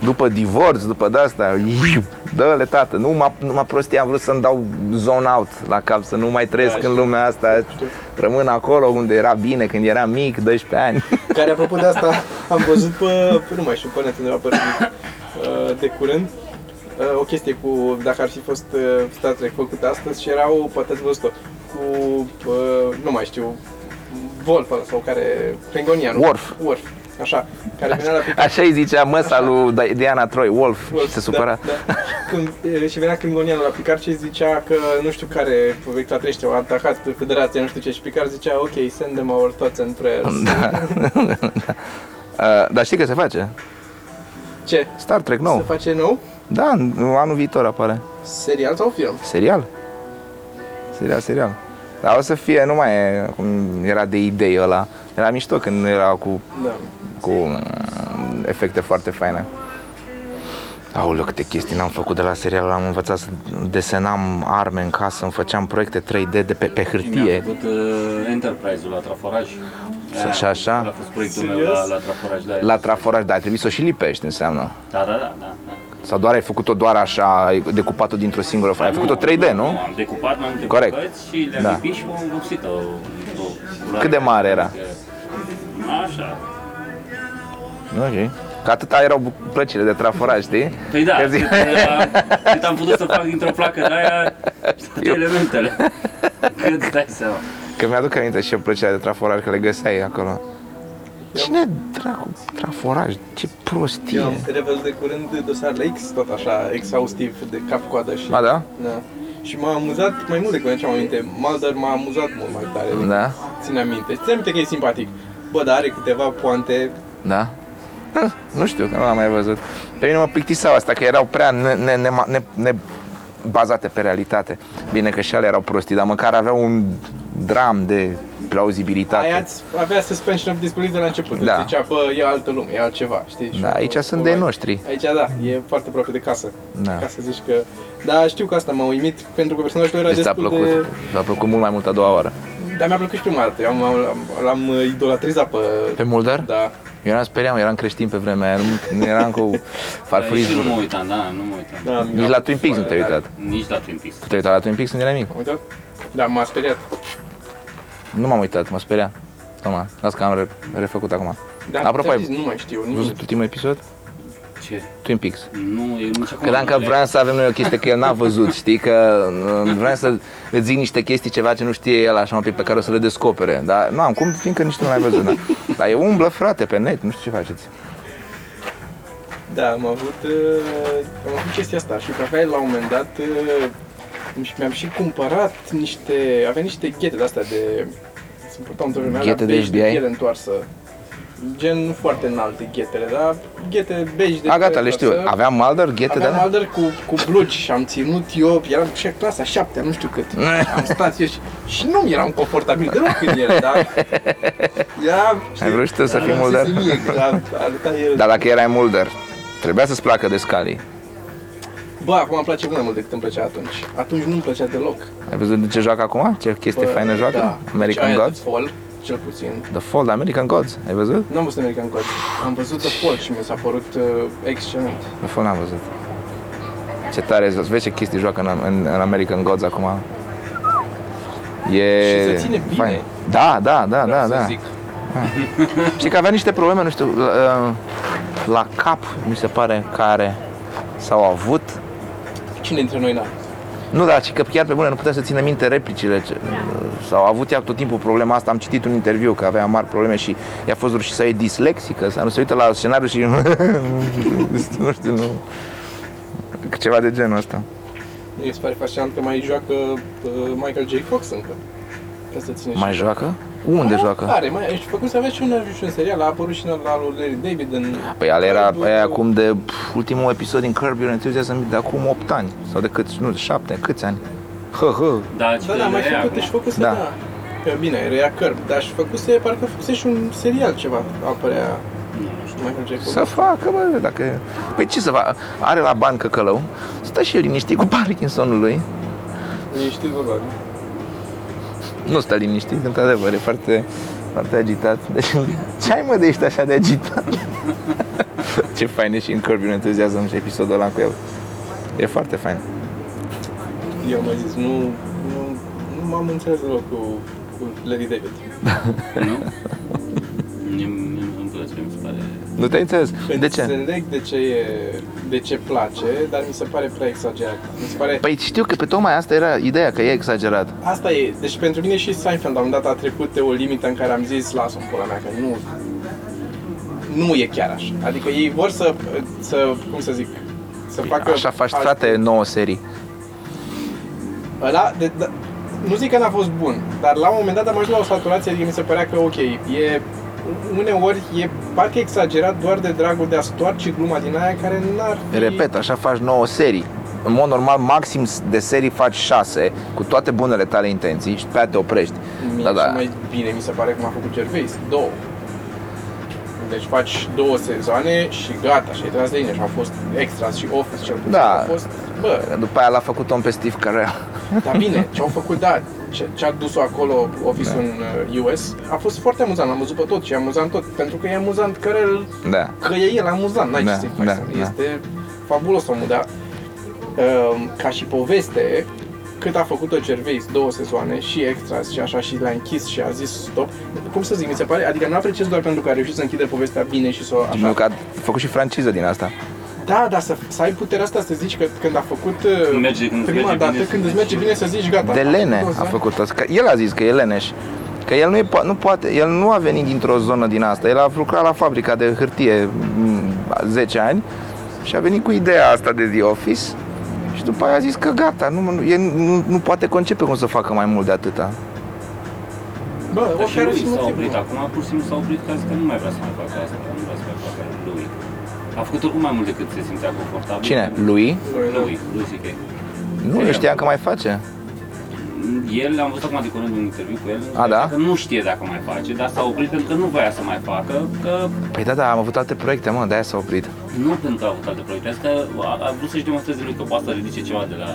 După divorț, după de-asta Dă-le tată, nu m-a, nu m-a prostit Am vrut să-mi dau zone out la cap Să nu mai trăiesc Da, în știu. lumea asta Rămân acolo unde era bine Când eram mic, 12 ani [laughs] Care, apropo de asta, am văzut pe, pe nu mai știu, pe net undeva pe Reddit, uh, de curând, uh, o chestie cu, dacă ar fi fost uh, Star Trek făcut astăzi și erau, poate ați văzut-o, cu, uh, nu mai știu, Wolf ăla sau care, Klingonianul. Worf. Worf, așa, care venea la picnic. Așa îi zicea măsa lui Diana Troy, Wolf, Wolf, și se supăra Da, da. Când, e, și venea Klingonianul la Picard și zicea că nu știu care extraterestri au atacat Federația, nu știu ce, și Picard zicea, ok, send them our thoughts and prayers. da. [laughs] [laughs] uh, Dar știi că se face? Ce? Star Trek Se nou face nou? Da, în- anul viitor apare Serial sau film? Serial? Serial, serial. Dar o să fie, nu mai e cum era de idei ăla. Era mișto când era cu, Da. Cu mm, efecte foarte faine. Aoleu, câte chestii n-am făcut de la serial. Am învățat să desenam arme în casă, îmi făceam proiecte 3D de pe, pe Mi-am hârtie. făcut uh, Enterprise-ul la Traforaj. Și așa? A fost proiectul meu Serios? la, la Traforaj, da. La traforaj, dar trebuie să o și lipești, înseamnă. Da, da, da, da. da. Sau doar ai făcut-o doar așa, ai decupat-o dintr-o singură foaie. Ai făcut-o 3D, nu? Am decupat mai multe Corect. bucăți și le-am Da. lipit și am vopsit-o. o- o- Cât de mare era? Așa. Ok. Că atâta erau bu- plăcile de traforaj, știi? Păi da, Că cât, zic- uh, cât am putut să fac dintr-o placă de aia toate elementele. [laughs] Cât dai seama. Că mi-aduc aminte și eu plăcerea de traforaj, că le găseai acolo. Cine dracu traforaj? Ce prostie! Eu am revel de curând dosarele X, tot așa, exhaustiv, de cap-coadă și... A, da? Da. Și m-a amuzat mai mult decât ce am aminte. Mulder m-a amuzat mult mai tare. Da? Ține aminte. Ține aminte că e simpatic. Bă, dar are câteva poante. Da? Hă, [laughs] Nu știu, că nu am mai văzut. Pe mine mă plictiseau asta, că erau prea ne, ne, ne, ne, ne bazate pe realitate. Bine că și ale erau prostii, dar măcar aveau un dram de plauzibilitate. Aia îți avea suspension of disbelief de la început. Da. Da. Zicea, bă, e altă lume, e altceva, știi? Și Da, eu, aici bă, sunt bă, de noștri. Aici, da, e foarte aproape de casă. Da. Ca să zici că... Da, știu că asta m-a uimit, pentru că personajul era Deci ți-a destul plăcut. de... Ți-a plăcut mult mai mult a doua oară. Dar mi-a plăcut și prima dată. Eu am, am, l-am uh, idolatrizat pe... Pe Mulder? Da. Eu eram speriam, eram creștin pe vremea aia, nu, nu eram cu farfurii. Și nu mă uitam, da, nu mă uitam. da Nici la Twin Peaks nu te-ai uitat. Nici la Twin Peaks. Tu te-ai uitat la Twin Peaks când erai mic? Am uitat? Da, m-a speriat. Nu m-am uitat, mă speria. Toma, las că am re- refăcut acum. Da, Apropo, ți-am ai zis, nu mai știu. Ai Nu văzut ultimul episod? Ce? Twin Peaks. Nu, eu nici acum Credeam că nu vreau să avem noi o chestie că el n-a văzut, știi, că uh, vreau să îți zic niște chestii, ceva ce nu știe el așa un pic pe care o să le descopere. Dar nu am cum, fiindcă nici tu nu l-ai văzut. Da. Dar e umblă, frate, pe net, nu știu ce faceți. Da, am avut, uh, am avut chestia asta și că avea la un moment dat uh, și mi-am și cumpărat niște, avea niște ghete de astea de, se purtau într-o vreme, Ghete de beige FBI? de piele întoarsă. Gen nu foarte înalte ghetele, dar ghete beige de A, gata, piele le știu. întoarsă. Avea Mulder, ghete de Aveam alea? Alder cu, cu blugi și am ținut eu, eram și clasa 7, nu știu cât. [laughs] am stat eu și, și nu eram confortabil deloc când el, dar era, Ai vrut și tu să fii am Mulder? zis Mie, că arăta el. Dar dacă erai Mulder, trebuia să-ți placă de Scully. Bă, acum îmi place mult mai mult decât îmi plăcea atunci. Atunci nu îmi plăcea deloc. Ai văzut de ce joacă acum? Ce chestie Bă, faină joacă? Da. American Deci aia Gods? The Fall, cel puțin. The Fall, American Gods, ai văzut? Nu am văzut American Gods. Am văzut The Fall și mi s-a părut uh, excelent. The Fall n-am văzut. Ce tare, vezi ce chestii joacă în, în, în American Gods acum. E... Și se ține bine. fain. Da, da, da, Vreau da, să da. zic. Și că avea niște probleme, nu știu, la, la cap, mi se pare, care s-au avut. Cine dintre noi n-a? Nu, dar ci că chiar pe bune nu putea să țină minte replicile. Ce, sau a avut ea tot timpul problema asta. Am citit un interviu că avea mari probleme și i-a fost rușit să e dislexică. Să nu se uită la scenariu și [laughs] nu știu, nu. Ceva de genul ăsta. Mi se pare fascinant că mai joacă uh, Michael J. Fox încă. Ca să ține Mai și... joacă? Unde Ah, joacă? Are, mai, și făcut să avea și un, și un serial, a apărut și în la lui Larry David în... Păi ale era aia acum de pf, ultimul episod din Curb Your Enthusiasm de acum 8 ani. Sau de câți, nu, 7, câți ani? Hă, hă. Da, Da, da, mai rea făcut, acum. și făcuse, Da. da. da. Că Bine, era Curb, dar și făcuse, parcă făcuse și un serial ceva, apărea Nu știu. Michael J. Fox. Să facă, bă, dacă... Păi ce să facă? Are la bani căcălău, stă și el liniștit cu Parkinsonul lui. Ești vorba, nu? Nu stă liniștit, într-adevăr, e foarte, foarte agitat. Deci, [laughs] ce ai mă de ești așa de agitat? [laughs] ce fain e și în Curb Your Enthusiasm și episodul ăla cu el. E foarte fain. Eu am mai zis, nu, nu, nu m-am înțeles deloc cu, cu Larry David. Nu? [laughs] Mie mie îmi place, mi se pare... Nu te-ai înțeles? De ce? Înțeleg de ce, e, de ce place, dar mi se pare prea exagerat. Mi se pare... Păi știu că pe tocmai asta era ideea, că e exagerat. Asta e, deci pentru mine și Seinfeld la un moment dat a trecut de o limită în care am zis, lasă-o în pula mea, că nu, nu e chiar așa. Adică ei vor să, să cum să zic, să facă... Așa faci, alte- frate, nouă serii. Ăla, de, de, nu zic că n-a fost bun, dar la un moment dat am ajuns la o saturație, adică mi se părea că ok, e uneori e parcă exagerat doar de dragul de a stoarce gluma din aia care n-ar fi... Repet, așa faci nouă serii. În mod normal, maxim de serii faci șase, cu toate bunele tale intenții și pe aia te oprești. Mie Da, da, da. mai bine mi se pare cum a făcut Gervais, două. Deci faci două sezoane și gata, și ai tras de și au fost extras și office cel puțin. Da. Au fost, bă, După aia l-a făcut om pe Steve Carell. dar bine, ce au făcut, da, ce, ce a dus-o acolo office Da. în uh, US, a fost foarte amuzant, l-am văzut pe tot și e amuzant tot, pentru că e amuzant că el, Da. că e el amuzant, n-ai Da, ce să-i faci, da, să- da. este fabulos omul, dar uh, ca și poveste, cât a făcut-o Gervais, două sezoane și extras și așa și l-a închis și a zis stop. Cum să zic, mi se pare, adică nu apreciez doar pentru că a reușit să închide povestea bine și să o Așa. așa. că a făcut și franciză din asta. Da, dar să, să ai puterea asta să zici că când a făcut uh, Merge când îți prima merge dată, bine să când îți zici. merge bine să zici gata. De am lene făcut-o, a să- făcut asta. Că el a zis că e leneș. Că el nu, e, po- nu poate, el nu a venit dintr-o zonă din asta. El a lucrat la fabrica de hârtie m, 10 ani și a venit cu ideea asta de The Office și după aia a zis că gata, nu, nu, el nu, nu poate concepe cum să facă mai mult de atâta. Bă, Dar și oricare lui și s-a motivul. oprit acum, pur și simplu s-a oprit ca zis că nu mai vrea să mai facă asta, A făcut oricum mai mult decât se simțea confortabil. Cine? Lui? Lui, da. Lui, lui C.K. Nu, eu știam că mai face. El, am văzut acum de curând un interviu cu el, A, da? că nu știe dacă mai face, dar s-a oprit pentru că nu voia să mai facă, că Păi da, da, am avut alte proiecte, mă, de-aia s-a oprit. nu pentru că a avut alte proiecte, asta a, a vrut să-și demonstreze lui că poate să ridice ceva de la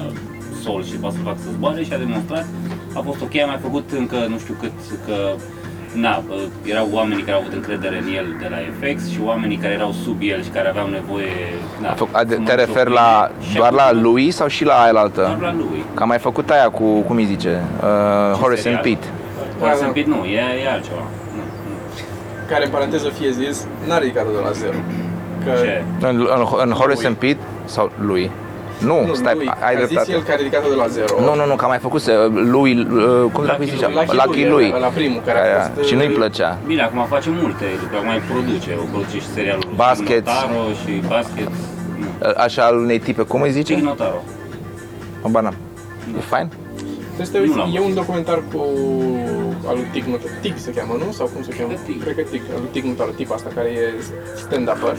sol și poate să facă să zboare și a demonstrat. A fost ok, a mai făcut încă nu știu cât, că na, bă, erau oamenii care au avut încredere în el de la FX și oamenii care erau sub el și care aveau nevoie na, A făc- a- să Te mă referi șopui. la, Și doar a la făcut- lui sau și la aia Doar altă? la lui. Că a mai făcut aia cu, cum îi zice, uh, Horace and serial? Pete. Horace Da, and da. Pete nu, e, e altceva. Nu, nu. Care, în paranteză fie zis, n-a ridicat-o de la zero. Că, Ce? În, în, în Horace Lui. and Pete sau lui? Nu, Nu, stai, lui, ai a zis dreptate. el că a ridicat-o de la zero. Nu, nu, nu, că a mai făcut uh, lui, uh, cum dracu îi Lucky zicea? Lucky Lucky lui, lui. ăla primul, care a Aia, fost, Și uh, nu-i plăcea. Bine, acum face multe lucruri, acum mai produce, o produce și serialul Basket. Big Notaro și basket. Nu. Uh, Așa al unei tipe, cum îi Big zice? Notaro. Habar n-am. E fain? Trebuie să te Nu uiți, l-am e un văzut. documentar cu al lui Tic Notaro. Tic se cheamă, nu? Sau cum se cheamă? Cred că Tic. Cred că Tic, al lui Tic Notaro, tipa asta care e stand-upper.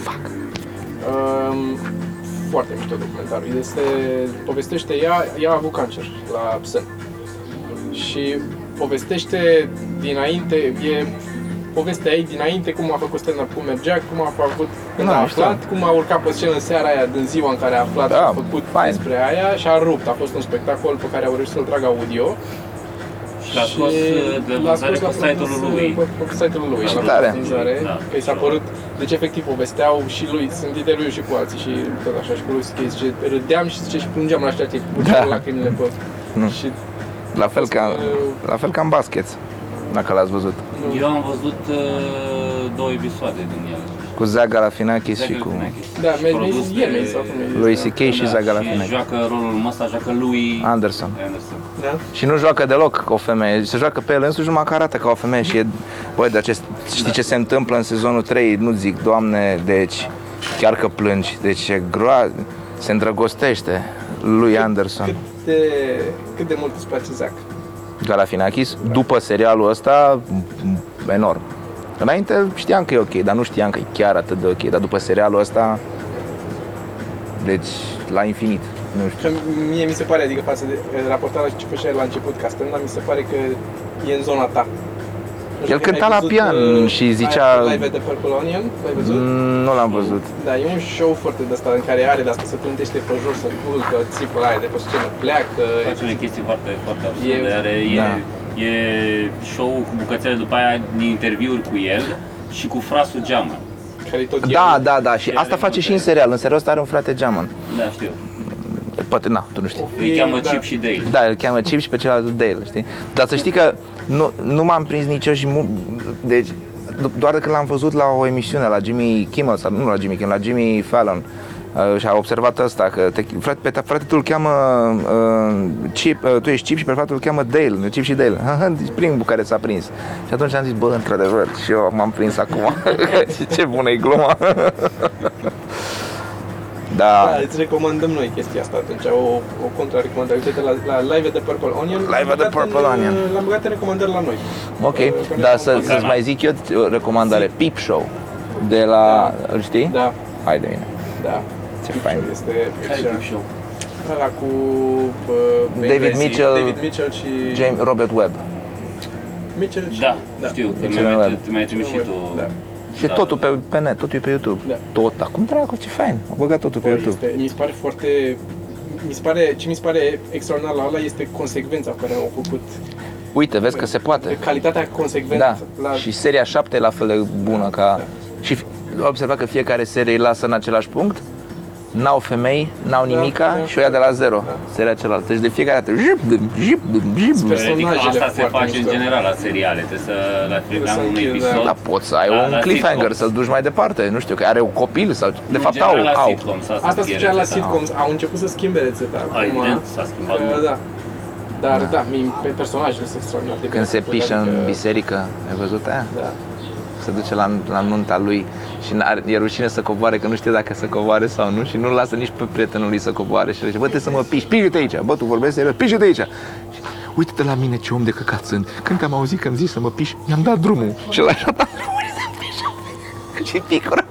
Um, foarte mișto documentar. Este, povestește, ea, ea a avut cancer la sân. Și povestește dinainte, e povestea ei dinainte, cum a făcut stand-up, cum mergea, cum a făcut, când Da, a mișto. aflat, cum a urcat pe scenă în seara aia, din ziua în care a aflat Da, și a făcut fain. despre aia și a rupt. A fost un spectacol pe care au reușit să-l tragă audio. Și l-a scos uh, de l-a vânzare scos pe la site-ul produs, lui. Pe, pe site-ul lui, La și la tare. vânzare, Da. că i s-a părut, deci efectiv povesteau și lui, sunt interviuri și cu alții și tot așa și cu lui Schei, zice, râdeam și zice și plângeam la ceea ce puceau Da. lacrimile pe... Nu. Și La fel ca, uh, la fel ca în basket, dacă l-ați văzut. Eu am văzut uh, două episoade din el. Cu Zach Galifianakis și cu Da, mi- Produs mi- de- el mi sau cum e. lui C.K. și Zach și Galifianakis. joacă rolul ăsta, joacă lui Anderson. Anderson. Da? Și nu joacă deloc ca o femeie, se joacă pe el însuși numai că arată ca o femeie și e, băi, dar ce, știi ce se întâmplă în sezonul 3, nu zic, doamne, deci, chiar că plângi, deci e groază, se îndrăgostește lui Anderson. Cât de, cât de mult îți place Zac? Galafinakis, după serialul ăsta, m- enorm. Înainte știam că e ok, dar nu știam că e chiar atât de ok, dar după serialul ăsta, deci la infinit. Nu știu. Că mie mi se pare, adică față de raportarea ce făceai la început ca stand mi se pare că e în zona ta. Nu știu El dacă cânta ai la văzut, pian uh, și zicea- aia, Live at the Purple Onion, l-ai văzut? Mm, Nu l-am văzut. Da, e un show foarte de asta în care are de asta, se plântește pe jos, se culcă, țipă la aia de pe scenă, pleacă. Face unele chestii foarte, foarte absurde. E- Are, e, da. e show cu bucățele după aia din interviuri cu el și cu frasul Geamă. Care tot Da, el. da, da, și Și asta are face și în multe. serial. În serial ăsta are un frate geamăn. Da, știu. Poate, na, tu nu știi. Îi E- cheamă da. Chip și Dale. Da, îl cheamă Chip și pe celălalt Dale, știi? Dar să știi că nu, nu m-am prins nici eu și mu- deci do- doar când l-am văzut la o emisiune la Jimmy Kimmel sau nu la Jimmy Kimmel, la Jimmy Fallon uh, și a observat asta că te, frate, pe ta- frate tu îl cheamă uh, Chip, uh, tu ești Chip și pe fratele îl cheamă Dale, Chip și Dale. [laughs] deci primul care s-a prins. Și atunci am zis, bă, într-adevăr, și eu m-am prins acum. [laughs] Ce bună e gluma. [laughs] da, Da, îți recomandăm noi chestia asta atunci, o, o contra-recomandare. Uite la, la Live at the Purple Onion. Live at the l-am băgat Purple în, Onion. L-am băgat în recomandări la noi. Ok, Uh, care dar am să, făcut. să-ți mai zic eu o recomandare, Peep Show, de la, îl știi? Da, Hai de mine. da. Ce fain. Este Care e show? ăla cu uh, David Benghazi, Mitchell, David Mitchell și James Robert Webb. Mitchell și Da, știu, că Deci mi-ai ăla- mai- mi-ai trimis și tu. Da. Și Da, totul da, pe, pe net, totul e pe YouTube. Da. Tot, acum dracu, ce fain. Am băgat totul pe Bă, YouTube. Este, mi se pare foarte mi se pare, ce mi se pare extraordinar la ăla este consecvența pe care au făcut. Uite, vezi că se poate. Calitatea consecventă. Da. La, Și seria 7 e la fel de bună ca... Și fi- observat că fiecare serie îi lasă în același punct. N-au femei, n-au nimica da. și o ia de la zero. Seria cealaltă. Deci de fiecare dată, jip, dum, jip, dum, jip, dum. Sper- Teoretic, Personajele asta se foarte face în mișto. general la seriale, trebuie să la Trebuie la să un închizi, episod. Da, poți să ai Da, un la cliffhanger, sitcom. să-l duci mai departe. Nu știu, că are un copil sau... De În fapt au, general, la au. sitcoms, asta, Asta se scrie făcea la rețeta. sitcoms, au început să schimbe rețeta. A, acum, evident, s-a schimbat că, mult. Da. Dar da, mi- pe personajele sunt extraordinar de Când bine se făcute, pișă în adică- biserică, ai văzut aia? Da. Se duce la, la nunta lui și n-are, e rușine să coboare, că nu știe dacă să coboare sau nu și nu lasă nici pe prietenul lui să coboare și le zice, bă, trebuie să mă piși, piși-te aici, bă, tu vorbești serios, piși-te aici. Și, Uite-te la mine ce om de căcat sunt. Când te-am auzit că îmi zici să mă piși, i-am dat drumul. Și ăla și-a dat drumul să pișă. Și picură.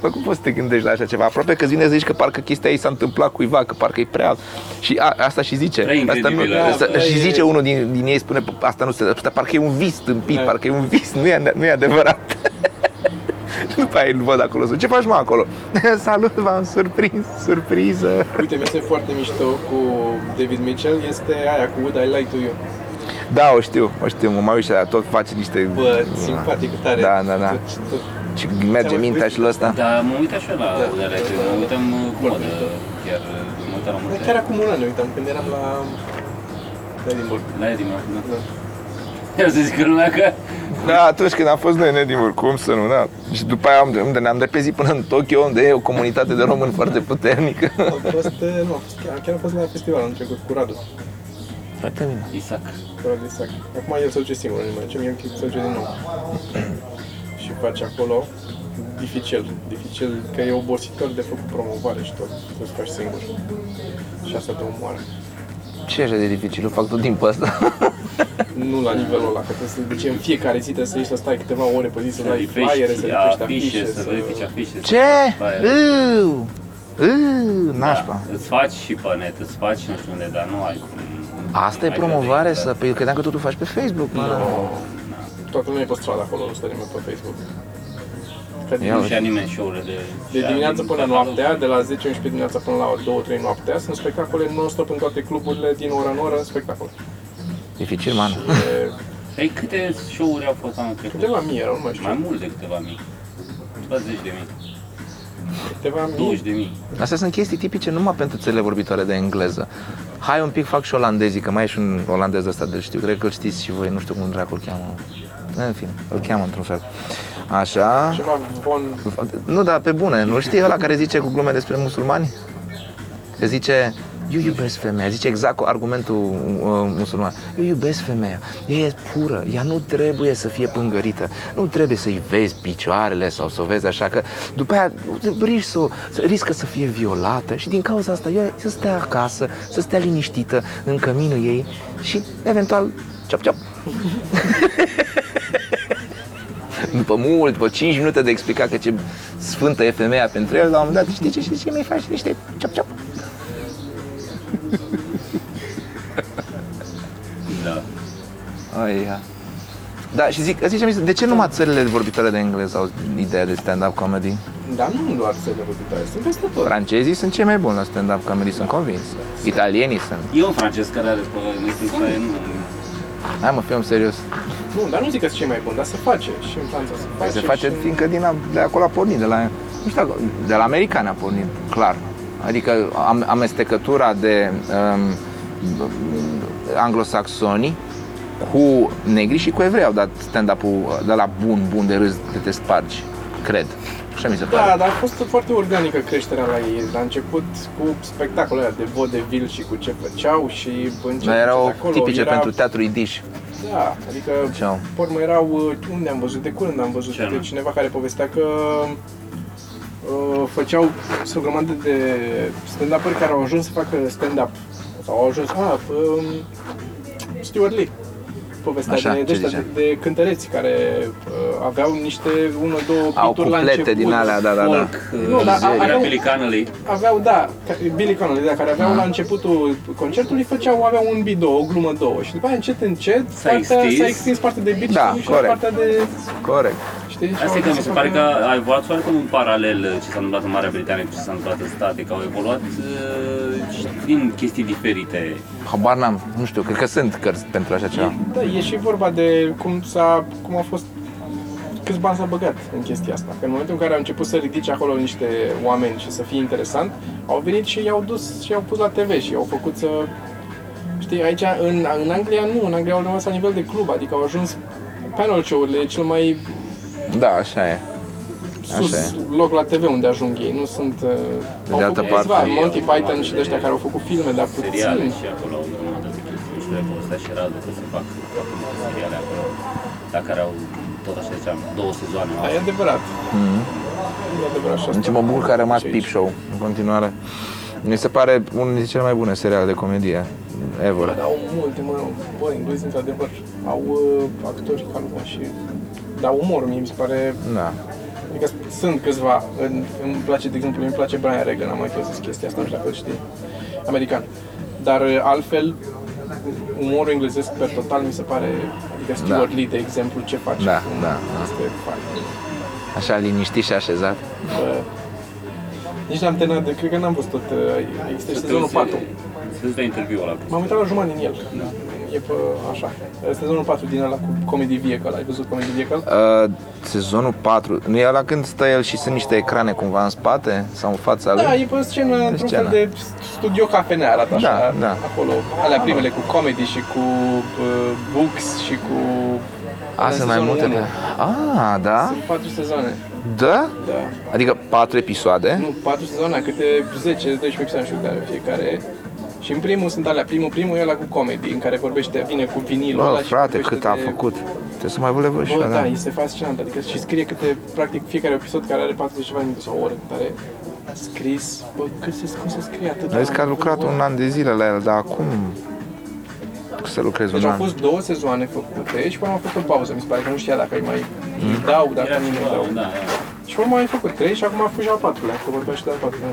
Bă, cum poți să te gândești la așa ceva? Aproape că îți vine să zici că parcă chestia ei s-a întâmplat cuiva, că parcă e prea... Și a, asta și zice. Prea Asta nu, incredibil, asta, da, și e- zice unul din, din ei, spune, "Pă, asta nu se... Asta parcă e un vis tâmpit, Da. parcă e un vis, nu e, nu e adevărat. [laughs] După aia îl văd acolo, zic, ce faci mă acolo? [laughs] Salut, v-am surprins, surpriză. Uite, mi este foarte mișto cu David Mitchell, este aia cu Would I Like To You. Da, o știu, o știu, mă mai uit și la tot face niște... Bă, simpatic, tare. Da, da, da. Tot- tot- Și merge mintea și la ăsta. Dar mă uit așa la Da. unele, mă uitam uh, cu modă, chiar uh, mă uitam la Dar multe. Chiar acum un an ne uitam, când eram la Edinburgh. La Edinburgh, da. Da. Iar să zic că lumea că... Da, atunci când am fost noi în Edinburgh, cum să nu, da. Și după aia am- unde ne-am depezit până în Tokyo, unde e o comunitate de români foarte puternică. Am fost, eh, nu, am fost, chiar, chiar am fost la festival anul trecut cu Radu. Foarte bine. Isaac. Cu Radu Isac. Acum el se duce singur, nu mai duce, mie se duce din nou. Și face acolo dificil, dificil, că e obositor de făcut promovare și tot, tu să faci singur. Și asta te omoară. Ce e așa de dificil? O fac tot timpul ăsta. [laughs] Nu la nivelul ăla, că trebuie să duci în fiecare zi, trebuie să ieși să stai câteva ore pe zi, să Să dai flyere, să verifici lipești afișe, afișe, să verifici afișe. să Ce? faci flyer. Uuu! Uuu, nașpa. Da, îți faci și pe net, îți faci nu știu unde, dar nu ai cum... Asta e ai promovare? de- Să... Păi eu credeam că totul faci pe Facebook, mă. Toată lumea e pe stradă acolo, nu stă nimeni pe Facebook. Că Ia Nu uite. și nimeni show-urile de... De dimineață până noaptea, de la 10-11 dimineața până la 2-3 noaptea, sunt spectacole non-stop în toate cluburile, din oră în oră, spectacol. Dificil, man. E, Ei, câte show-uri au fost anul trecut? câteva mii erau, nu mai știu. Mai mult de câteva mii. Ceva zeci de mii. Câteva mii. 20 de mii. Astea sunt chestii tipice numai pentru țările vorbitoare de engleză. Hai un pic, fac și olandezii, că mai e și un olandez ăsta de știu, cred că îl știți și voi, nu știu cum dracu îl cheamă. În fine, îl cheamă într-un fel. Așa. Ceva von... Nu, dar pe bune, nu știi ăla care zice cu glume despre musulmani? Că zice, eu iubesc femeia, zice exact cu argumentul uh, musulman. Eu iubesc femeia, ea e pură, ea nu trebuie să fie pângărită, nu trebuie să-i vezi picioarele sau să o vezi așa, că după aia risc să, să, riscă să fie violată și din cauza asta eu să stea acasă, să stea liniștită în căminul ei și eventual ciop ciop. [laughs] după mult, după 5 minute de explicat că ce sfântă e femeia pentru el, la un moment dat, știi ce, știi ce mi faci niște ciop ciop. Da. Ai, ia. Da, și zic, zice de ce numai țările vorbitoare de engleză au ideea de stand-up comedy? Dar nu doar să le vorbitoare, sunt peste tot. Francezii sunt cei mai buni la stand-up comedy, sunt convins. Italienii sunt. E un francez care are pe Netflix care nu... Hai mă, film serios. Nu, dar nu zic că sunt cei mai buni, dar se face și în Franța se face. Se face și în- fiindcă din a, de acolo a pornit, de la, nu știu, de la americani a pornit, clar. Adică am, amestecătura de um, anglosaxoni cu negri și cu evrei au dat stand-up-ul de la bun, bun de râs de te spargi, cred. Așa mi se Da, pare. dar a fost foarte organică creșterea la ei. La început cu spectacolele alea de vodevil și cu ce făceau și încet, Dar erau încet acolo tipice era, pentru teatru idiș. Da, adică Ceau. pe urmă erau, uh, unde am văzut, de curând am văzut Ce de anume? cineva care povestea că uh, făceau sunt o grămadă de stand-uperi care au ajuns să facă stand-up sau au ajuns, ah, um, Stuart Lee povestea Așa, de, ce de, ăștia, zicea? de, de cântăreți care uh, aveau niște, unul, două Au bituri la cuplete început. din alea, da, da, da. Folk, Nu, dar a- era aveau- Billy Connolly. Aveau, da, ca- Billy Connolly, da, care aveau la începutul concertului, făceau, aveau un bit, două, o glumă, două. Și după aia, încet, încet, S-a partea, extins. s-a extins partea de beat Da, și corect. partea de, Corect. Știi? și Asta e au că mi zis se pare că- că a evoluat foarte în paralel uh, ce s-a întâmplat în Marea Britanie cu ce s-a întâmplat în state, că au evoluat uh, și din chestii diferite. Habar n-am, nu știu, cred că sunt cărți pentru așa ceva. Da, e și vorba de cum s-a, cum a fost câți bani s-a băgat în chestia asta. Că în momentul în care au început să ridice acolo niște oameni și să fie interesant, au venit și i-au dus și i-au pus la TV și i-au făcut să... Știi, aici, în, în Anglia nu, în Anglia au rămas la nivel de club, adică au ajuns panel show-urile cel mai Da, așa e. sus Așa loc la TV unde ajung ei, nu sunt... Uh, de au altă făcut câțiva, parte- Monty Python și de ăștia care au făcut filme, dar seriale puțin. și acolo au o grămadă de chestii. Nu știu dacă povestea și Radu că se fac foarte multe seriale acolo, dar care au tot așa ziceam, două sezoane. Da, e adevărat. E adevărat și asta. Deci mă bucur că a rămas Și Peep aici. Show în continuare. Mi se pare unul dintre cele mai bune seriale de comedie ever. Bă, dar au multe, mă, bă, englezi într-adevăr au uh, actori ca lumea și dar umorul mie mi se pare Da. Adică sunt câțiva, în, îmi place, de exemplu, îmi place Brian Regan, am mai zis chestia asta, nu știu dacă îl știi, american. Dar uh, altfel, umorul englezesc pe total mi se pare, adică Stuart Da. Lee, de exemplu, ce face. Da, cum da, da. Este fain. Așa liniștit și așezat. Bă, nici n-am terminat, de, cred că n-am văzut tot, uh, există și sezonul 4. Să de interviul ăla. M-am uitat la jumătate din el. E pe așa. Sezonul 4 din ăla cu Comedy Vehicle. Ai văzut Comedy Vehicle? Uh, sezonul 4, nu e ăla când stă el și sunt niște ecrane cumva în spate sau în fața lui? Da, e pe scenă, într-un fel scenă. de studio cafenea arată așa. Da, da. Acolo. Alea primele cu comedy și cu uh, books și cu... A, în sunt mai sezonul multe unu. pe... Ah, da? Sunt 4 sezoane. Da? Da. Adică 4 episoade? Nu, 4 sezoane, câte 10-12 episoade, nu știu care fiecare. Și în primul sunt alea, primul, primul e ăla cu comedy, în care vorbește, vine cu vinilul ăla Bă, și frate, vorbește cât a de- făcut. Trebuie să mai vă le văd și Bă, eu, da, da. este fascinant, adică și scrie câte, practic fiecare episod care are 40 ceva de minute sau o oră, care a scris, bă, cât se, cum se scrie atât? Ai zis că a lucrat un an de zile la el, dar acum să lucrezi Deci un au an. fost două sezoane făcute și până au făcut o pauză, mi se pare că nu știa dacă îi mai Mm. îi dau, dacă Era nu îi ceva, dau. da, da. Și urmă mai făcut trei și acum a făcut și al patrulea, că vorbea și de al patrulea.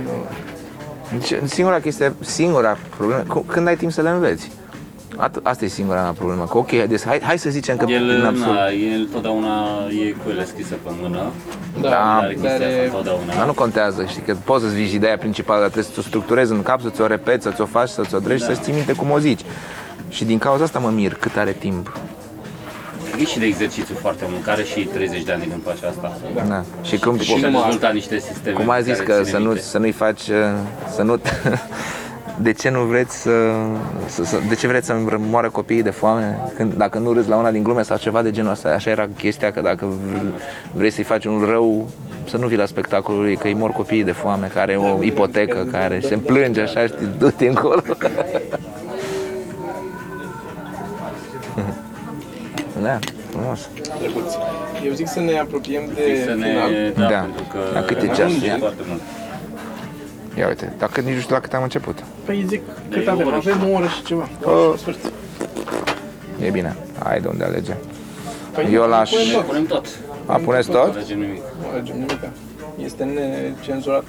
Nu. Deci, singura chestie, singura problemă, cu- când ai timp să le înveți? At- asta e singura mea problemă. Că ok, deci hai, hai să zicem că El, din absurd. na, el totdeauna e cu ele scrisă pe mână. Da, Da, are chestia dar asta e- întotdeauna. Dar nu contează, știi, că poți să-ți zici ideea principală, dar trebuie să o structurezi în cap, să ți-o repeți, să ți-o faci, să ți-o drești, Da. să-ți ții minte cum o zici. Și din cauza asta mă mir cât are timp. E și de exercițiu foarte mult, care și 30 de ani de când face asta. Da. Da. Și cum, Și a numai dezvoltat niște sisteme cum ai pe zis care că ține să, nu, minte. să nu-i faci, uh, să nu... [laughs] De ce nu vreți să, să, să De ce vreți să moară copiii de foame când, Dacă nu râzi la una din glume sau ceva de genul ăsta Așa era chestia că dacă v- vrei să-i faci un rău Să nu vii la spectacolul lui Că îi mor copiii de foame Care are o ipotecă Care se plânge așa știi Du-te încolo [laughs] Da, frumos drăguț. Eu zic să ne apropiem de Și să ne, final. da, Da. pentru că La câte ne ceasuri ajunge e? foarte mult. Ia uite, dacă nici nu știu la cât am început Păi zic, De cât o avem? oră Avem o oră și ceva. O Oh. oră și sfârșit. E bine, hai de unde alege Păi Eu nu l-aș- punem Ne tot. punem tot. A, puneți Nu tot? alegem nimic. Nu alegem nimic. Este necenzurat.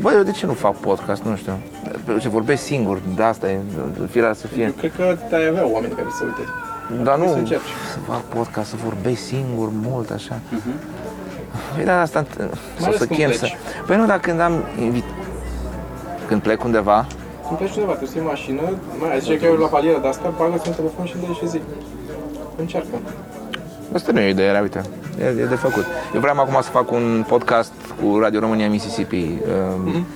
Bă, eu de ce nu fac podcast? Nu știu. Ce vorbesc singur, de asta e, firea să Eu fie. cred că te-ai avea oameni care să se uite. Dar nu să încerci. să fac podcast, să vorbesc singur mult așa. Păi da, asta, sau ales să când chem pleci. să... Păi nu, dar când am invit... Când plec undeva, Când pleci undeva, trebuie să iei mașină, mai ai zice că eu la palieră de asta, bagă-ți un telefon și dă și zi. Încearcă. asta nu e o idee, era, uite, e, e de făcut. Eu vreau acum să fac un podcast cu Radio România Mississippi. Um,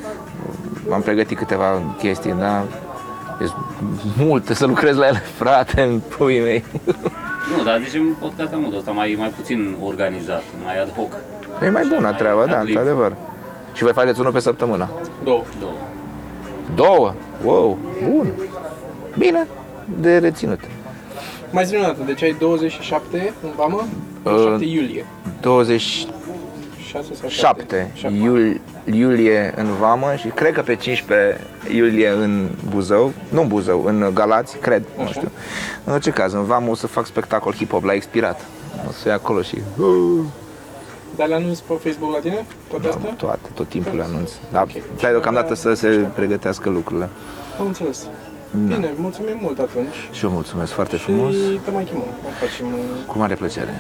Am pregătit câteva chestii, da? E multe să lucrez la ele, frate, în puii mei. Nu, dar zicem podcast în modul ăsta mai, mai puțin organizat, mai ad hoc. E mai bună treaba, da, Ad lib. într-adevăr. Și voi faceți unul pe săptămână. Două. Două. Două? Wow, bun. Bine, de reținut. Mai zi o dată, deci ai 27 în vamă? 27 iulie. 27 6 sau 7? iul, iulie în Vamă și cred că pe 15 iulie în Buzău, nu în Buzău, în Galați, cred, nu Așa. știu. În orice caz, în Vamă o să fac spectacol hip-hop la expirat. O să fie acolo și Dar le anunți pe Facebook la tine? Toate astea? toate, tot timpul le anunț. Dar Ok. stai deocamdată să se pregătească lucrurile. Am înțeles. Bine, mulțumim mult atunci. Și eu mulțumesc foarte Și frumos, te mai chemăm. Mai facem... uh, cu mare plăcere.